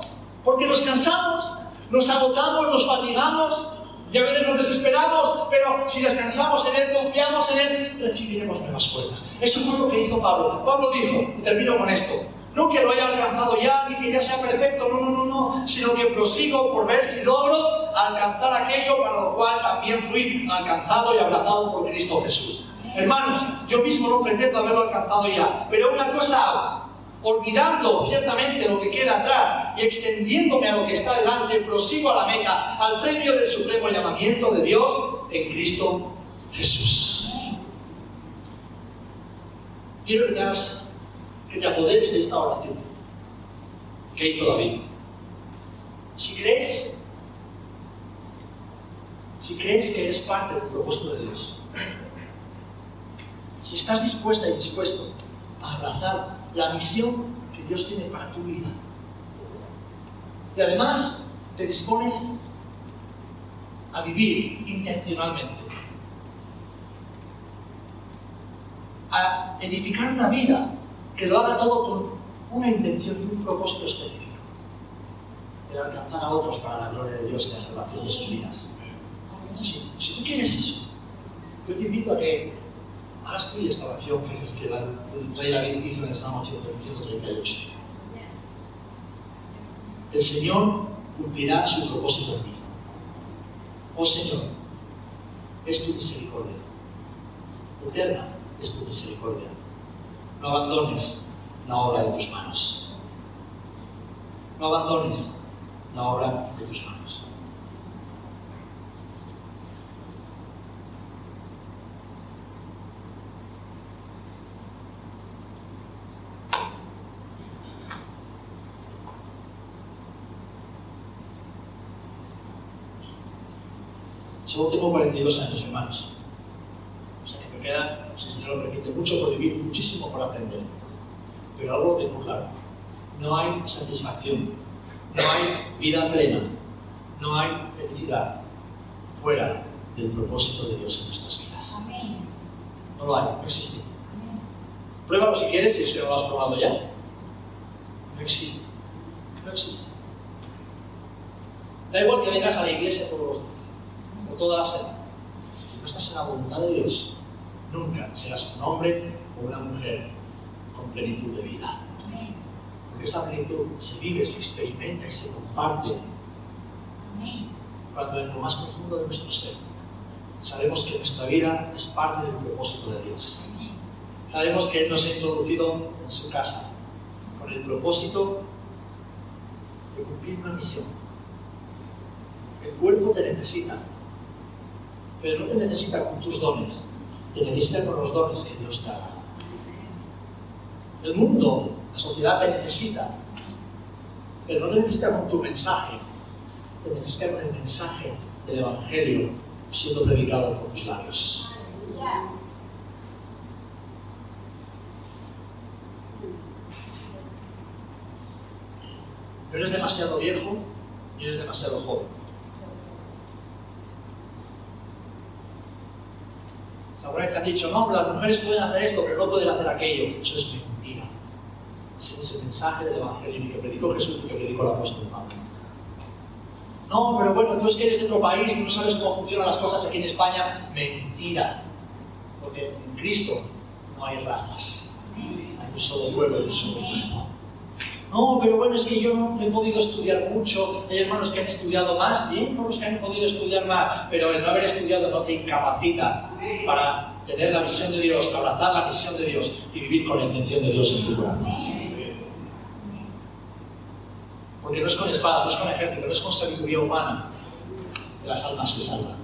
Porque nos cansamos. Nos agotamos, nos fatigamos. Y a nos desesperamos, pero si descansamos en Él, confiamos en Él, recibiremos nuevas fuerzas. Eso fue lo que hizo Pablo. Pablo dijo, y termino con esto, no que lo haya alcanzado ya, ni que ya sea perfecto, no, no, no, no, sino que prosigo por ver si logro alcanzar aquello para lo cual también fui alcanzado y abrazado por Cristo Jesús. Hermanos, yo mismo no pretendo haberlo alcanzado ya, pero una cosa hago, olvidando ciertamente lo que queda atrás y extendiéndome a lo que está delante, prosigo a la meta, al premio del supremo llamamiento de Dios en Cristo Jesús. Quiero que te, que te apoderes de esta oración que hizo David. Si crees, si crees que eres parte del propósito de Dios, si estás dispuesta y dispuesto a abrazar la misión que Dios tiene para tu vida. Y además te dispones a vivir intencionalmente, a edificar una vida que lo haga todo con una intención y un propósito específico, de alcanzar a otros para la gloria de Dios y la salvación de sus vidas. Si, si tú quieres eso, yo te invito a que hagas tú esta oración que el rey David hizo en el Salmo 138. El Señor cumplirá su propósito en mí. Oh Señor, es tu misericordia. Eterna es tu misericordia. No abandones la obra de tus manos. No abandones la obra de tus manos. Solo tengo 42 años, hermanos. O sea que me queda, si el Señor lo permite, mucho por vivir, muchísimo por aprender. Pero algo tengo claro. No hay satisfacción, no hay vida plena, no hay felicidad fuera del propósito de Dios en nuestras vidas. No lo hay, no existe. Pruébalo si quieres, si es que no lo has probado ya. No existe. No existe. Da igual que vengas a la iglesia todos los días, o todas las semanas. Si no estás en la voluntad de Dios, nunca serás un hombre o una mujer con plenitud de vida. Porque esa plenitud se vive, se experimenta y se comparte cuando en lo más profundo de nuestro ser sabemos que nuestra vida es parte del propósito de Dios. Sabemos que Él nos ha introducido en su casa con el propósito de cumplir una misión. El cuerpo te necesita, pero no te necesita con tus dones, te necesita con los dones que Dios te da. El mundo, la sociedad te necesita, pero no te necesita con tu mensaje, te necesita con el mensaje del Evangelio siendo predicado por tus labios. Eres demasiado viejo ni eres demasiado joven. Ahora que han dicho, no, las mujeres pueden hacer esto, pero no pueden hacer aquello. Eso es mentira. Ese es el mensaje del Evangelio que predicó Jesús y que predicó el apóstol Pablo. No, pero bueno, tú es que eres de otro país y no sabes cómo funcionan las cosas aquí en España. Mentira. Porque en Cristo no hay razas. Hay un solo pueblo y un solo. No, pero bueno, es que yo no he podido estudiar mucho. Hay hermanos que han estudiado más, bien por los que han podido estudiar más, pero el no haber estudiado no te incapacita para tener la misión de Dios, abrazar la misión de Dios y vivir con la intención de Dios en tu corazón. Porque no es con espada, no es con ejército, no es con sabiduría humana que las almas se salvan.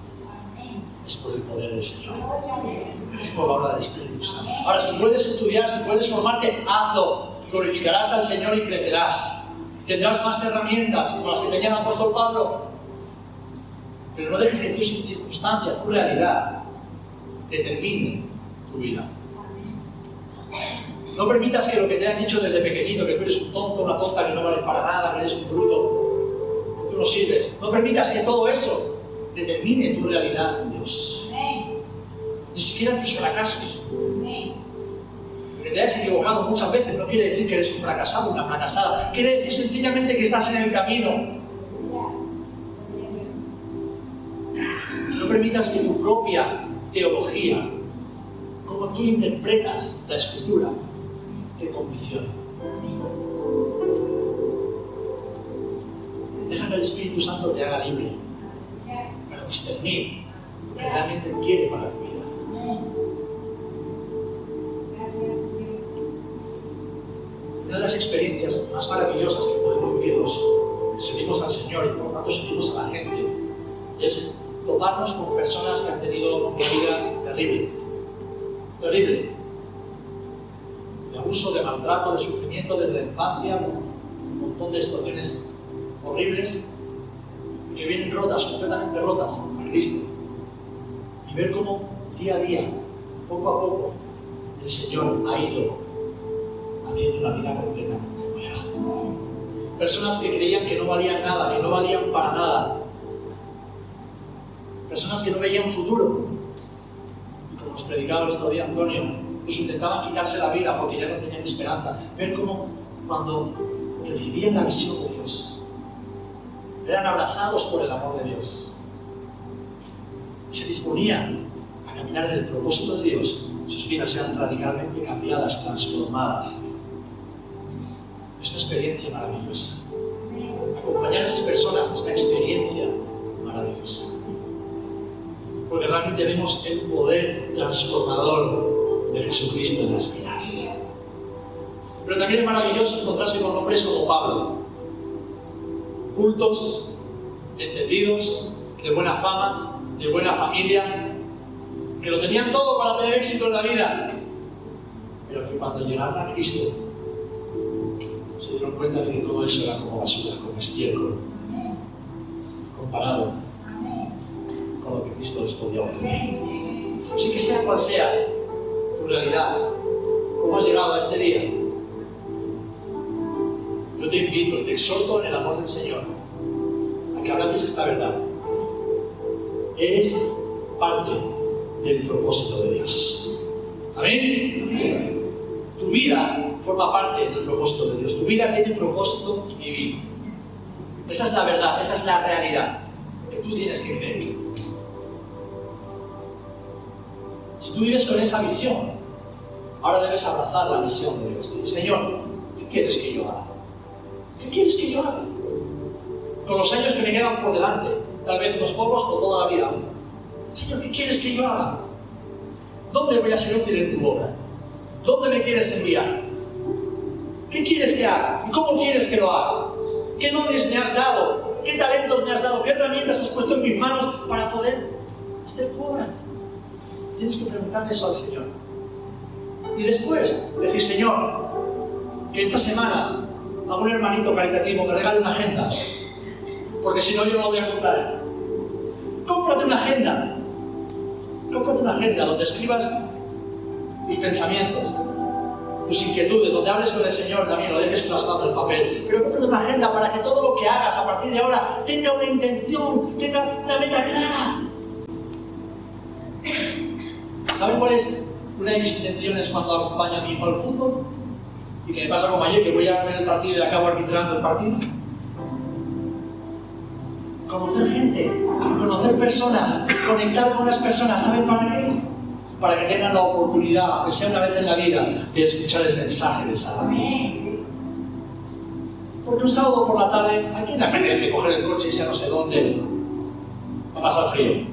Es por el poder del Señor. Es por la obra del Espíritu Santo. Ahora, si puedes estudiar, si puedes formarte, hazlo glorificarás al Señor y crecerás. Tendrás más herramientas como las que tenía el apóstol Pablo. Pero no dejes que tu circunstancia, tu realidad, determine tu vida. No permitas que lo que te han dicho desde pequeñito, que tú eres un tonto, una tonta, que no vales para nada, que eres un bruto, que tú no sirves. No permitas que todo eso determine tu realidad en Dios. Ni siquiera tus fracasos te hayas equivocado muchas veces no quiere decir que eres un fracasado, una fracasada. Quiere decir sencillamente que estás en el camino. No permitas que tu propia teología, como tú interpretas la escritura, te condicione. Deja que el Espíritu Santo te haga libre para discernir lo que realmente quiere para tu las experiencias más maravillosas que podemos vivir los que servimos al Señor y por lo tanto servimos a la gente es toparnos con personas que han tenido una vida terrible, terrible, de abuso, de maltrato, de sufrimiento desde la infancia, un montón de situaciones horribles que vienen rotas, completamente rotas a Cristo. Y ver cómo día a día, poco a poco, el Señor ha ido haciendo una vida completamente nueva. Personas que creían que no valían nada, que no valían para nada. Personas que no veían futuro. Y como nos predicaba el otro día Antonio, pues intentaban quitarse la vida porque ya no tenían esperanza. Ver cómo cuando recibían la visión de Dios, eran abrazados por el amor de Dios. Y se disponían a caminar en el propósito de Dios, sus vidas eran radicalmente cambiadas, transformadas. Es una experiencia maravillosa. Acompañar a esas personas es una experiencia maravillosa. Porque realmente vemos el poder transformador de Jesucristo en las vidas. Pero también es maravilloso encontrarse con hombres como Pablo, cultos, entendidos, de buena fama, de buena familia, que lo tenían todo para tener éxito en la vida, pero que cuando llegaron a Cristo se dieron cuenta de que todo eso era como basura, como estiércol, comparado con lo que Cristo les podía ofrecer. Así que sea cual sea tu realidad, cómo has llegado a este día, yo te invito, te exhorto en el amor del Señor a que abraces esta verdad. Eres parte del propósito de Dios. Amén. Tu vida forma parte del propósito de Dios. Tu vida tiene propósito y vivir. Esa es la verdad, esa es la realidad que tú tienes que creer. Si tú vives con esa visión, ahora debes abrazar la visión de Dios. Señor, ¿qué quieres que yo haga? ¿Qué quieres que yo haga? Con los años que me quedan por delante, tal vez unos pocos o toda la vida. Señor, ¿qué quieres que yo haga? ¿Dónde voy a ser útil en tu obra? ¿Dónde me quieres enviar? ¿Qué quieres que haga? ¿Cómo quieres que lo haga? ¿Qué dones me has dado? ¿Qué talentos me has dado? ¿Qué herramientas has puesto en mis manos para poder hacer tu obra? Tienes que preguntarle eso al Señor. Y después decir, Señor, que esta semana a un hermanito caritativo me regale una agenda, porque si no yo no voy a comprar. Cómprate una agenda. Cómprate una agenda donde escribas tus pensamientos, tus inquietudes, donde hables con el Señor también, lo dejes plasmado en el papel. Pero cómprate una agenda para que todo lo que hagas a partir de ahora tenga una intención, tenga una meta clara. ¿Saben cuál es una de mis intenciones cuando acompaño a mi hijo al fútbol? Y que me pasa como ayer, que voy a ver el partido y acabo arbitrando el partido. Conocer gente, conocer personas, conectar con las personas, ¿saben para qué? Para que tengan la oportunidad, aunque sea una vez en la vida, de escuchar el mensaje de salvación. Porque un sábado por la tarde, ¿a quién le apetece coger el coche y irse no sé dónde? A pasar frío.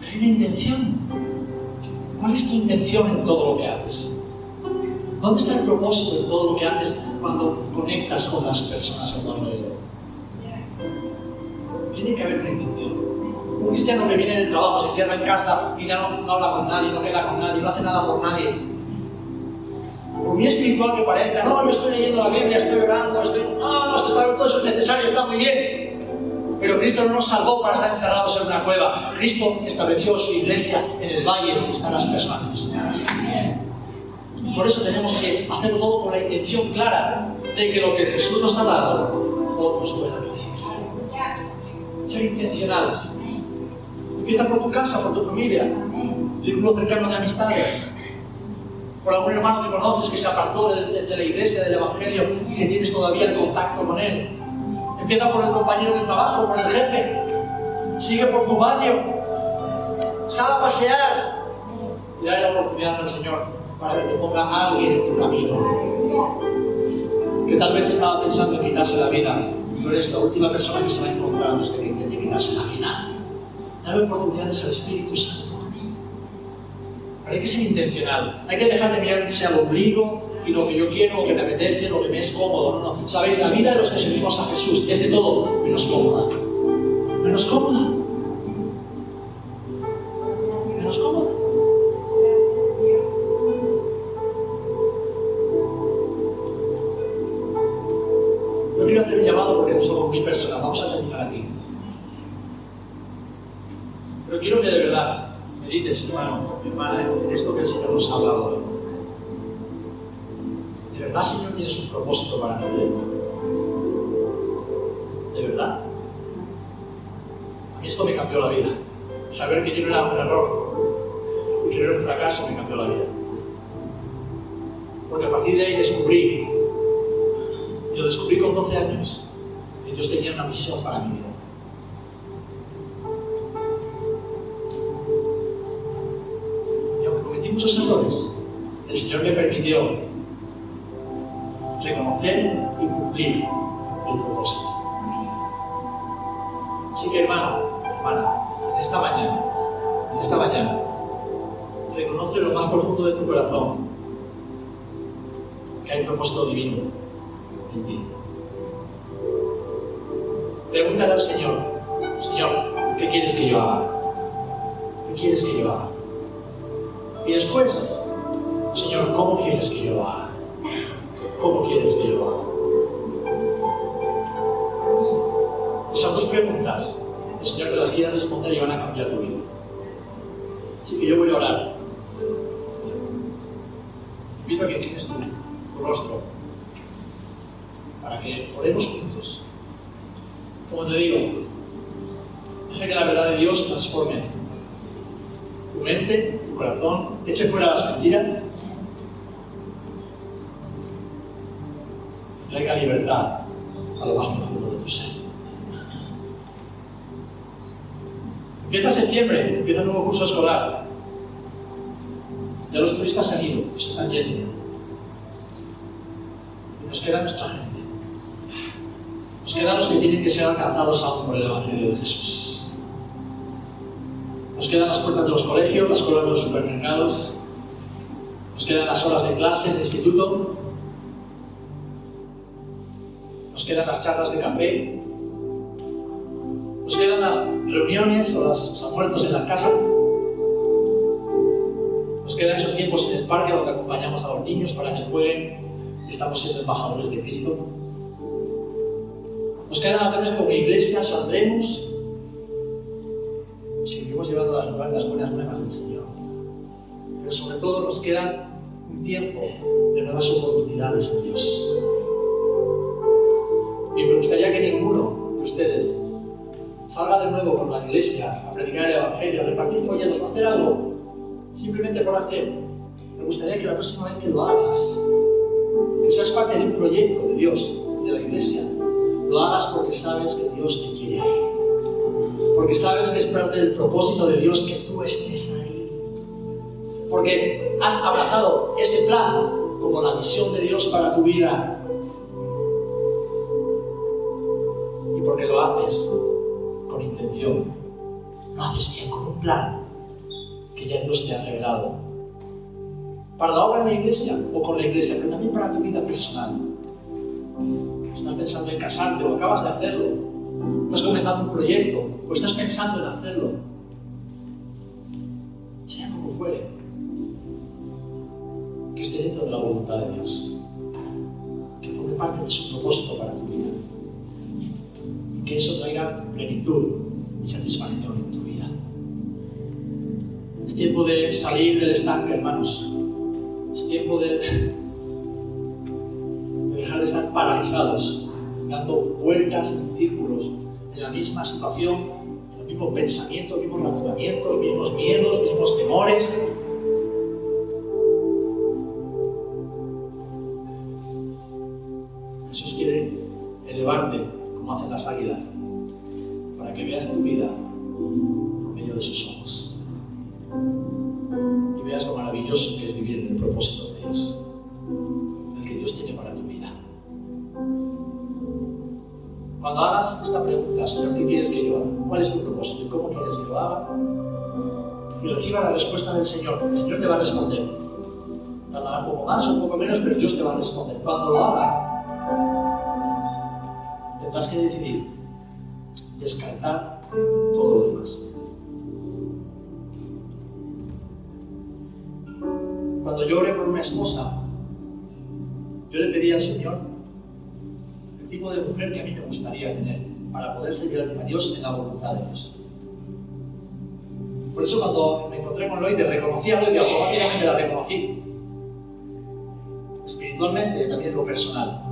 Pero hay una intención. ¿Cuál es tu intención en todo lo que haces? ¿Dónde está el propósito en todo lo que haces cuando conectas con las personas a tu alrededor? Tiene que haber una intención. Un cristiano que viene del trabajo, se cierra en casa y ya no, no habla con nadie, no queda con nadie, no hace nada por nadie. Por muy espiritual que parezca, no, yo estoy leyendo la Biblia, estoy orando, estoy. No, no, todo eso es necesario, está muy bien. Pero Cristo no nos salvó para estar encerrados en una cueva. Cristo estableció su iglesia en el valle donde están las personas. Y por eso tenemos que hacer todo con la intención clara de que lo que Jesús nos ha dado, otros puedan recibir. Ser intencionales. Empieza por tu casa, por tu familia, círculo cercano de amistades, por algún hermano que conoces que se apartó de, la iglesia, del evangelio que tienes todavía el contacto con él. Empieza por el compañero de trabajo, por el jefe. Sigue por tu barrio. Sal a pasear. Y dale la oportunidad al Señor para que te ponga alguien en tu camino. Que tal vez estaba pensando en quitarse la vida. Tú eres la última persona que se va a encontrar antes de que intente quitarse la vida. Dale oportunidades al Espíritu Santo. Pero hay que ser intencional. Hay que dejar de mirarse al ombligo y lo que yo quiero, lo que me apetece, lo que me es cómodo. No, no. Sabéis, la vida de los que seguimos a Jesús es de todo menos cómoda. Menos cómoda. Menos cómoda. Yo quiero hacer un llamado porque somos mil personas. Vamos a terminar aquí. Pero quiero que de verdad medites, hermano, hermana, en esto que el Señor nos ha hablado hoy. ¿De verdad, Señor, tienes un propósito para mi? ¿De verdad? A mí esto me cambió la vida. Saber que yo no era un error que no era un fracaso me cambió la vida. Porque a partir de ahí descubrí, y lo descubrí con 12 años, que Dios tenía una misión para mi muchos errores, el Señor me permitió reconocer y cumplir el propósito. Así que hermano, hermana, en esta mañana, en esta mañana, reconoce lo más profundo de tu corazón que hay un propósito divino en ti. Pregúntale al Señor, Señor, ¿qué quieres que yo haga? ¿Qué quieres que yo haga? Y después, Señor, ¿cómo quieres que yo haga? ¿Cómo quieres que yo haga? Esas dos preguntas, el Señor te las quiere responder y van a cambiar tu vida. Así que yo voy a orar. Invito a que corazón, eche fuera las supermercados. Nos quedan las horas de clase, de instituto. Nos quedan las charlas de café. Nos quedan las reuniones o los almuerzos en las casas. Nos quedan esos tiempos en el parque donde acompañamos a los niños para que jueguen estamos siendo embajadores de Cristo. Nos quedan a veces como iglesia, saldremos, queda un tiempo de nuevas oportunidades en Dios. Y me gustaría que ninguno de ustedes salga de nuevo con la iglesia a predicar el Evangelio, a repartir folletos o a hacer algo, simplemente por hacer. Me gustaría que la próxima vez que lo hagas, que seas parte de un proyecto de Dios, de la iglesia, lo hagas porque sabes que Dios te quiere ahí. Porque sabes que es parte del propósito de Dios que tú estés ahí. Porque has abrazado ese plan como la misión de Dios para tu vida. Y porque lo haces con intención. Lo haces bien, con un plan que ya Dios te ha revelado. Para la obra en la iglesia o con la iglesia, pero también para tu vida personal. Estás pensando en casarte o acabas de hacerlo. Estás comenzando un proyecto o estás pensando en hacerlo. Sea como fuere. Que esté dentro de la voluntad de Dios. Que forme parte de su propósito para tu vida. Y que eso traiga plenitud y satisfacción en tu vida. Es tiempo de salir del estanque, hermanos. Es tiempo de dejar de estar paralizados, dando vueltas en círculos, en la misma situación, en los mismos pensamientos, mismos razonamientos, mismos miedos, mismos temores. Jesús quiere elevarte como hacen las águilas, para que veas tu vida por medio de sus ojos y veas lo maravilloso que es vivir en el propósito de Dios. Dios tiene para tu vida. Cuando hagas esta pregunta, Señor, ¿qué quieres que yo haga? ¿Cuál es tu propósito? ¿Cómo quieres que lo haga? Y reciba la respuesta del Señor. El Señor te va a responder. Tardará un poco más o un poco menos, pero Dios te va a responder. Cuando lo hagas, tendrás que decidir descartar todo lo demás. Cuando yo oré por una esposa, yo le pedí al Señor el tipo de mujer que a mí me gustaría tener para poder servir a Dios en la voluntad de Dios. Por eso cuando me encontré con Loide, reconocí a Loide, automáticamente la reconocí. Espiritualmente, también lo personal.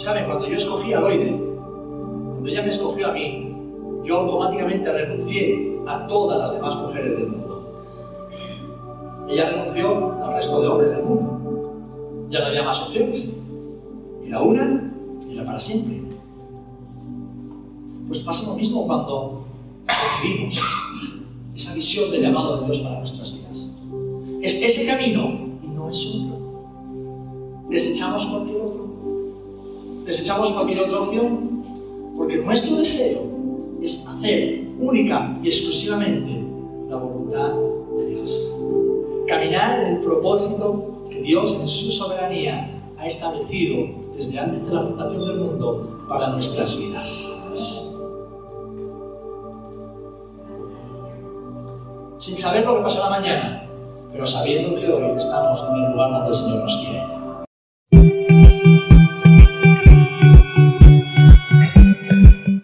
Y saben, cuando yo escogí a Loide, cuando ella me escogió a mí, yo automáticamente renuncié a todas las demás mujeres del mundo. Ella renunció al resto de hombres del mundo ya no había más opciones. Era una y era para siempre. Pues pasa lo mismo cuando recibimos esa visión del llamado de Dios para nuestras vidas. Es ese camino y no es otro. Desechamos otro. Desechamos cualquier otra opción porque nuestro deseo es hacer única y exclusivamente la voluntad de Dios. Caminar en el propósito Dios en su soberanía ha establecido desde antes de la fundación del mundo para nuestras vidas. Sin saber lo que pasará mañana, pero sabiendo que hoy estamos en el lugar donde el Señor nos quiere.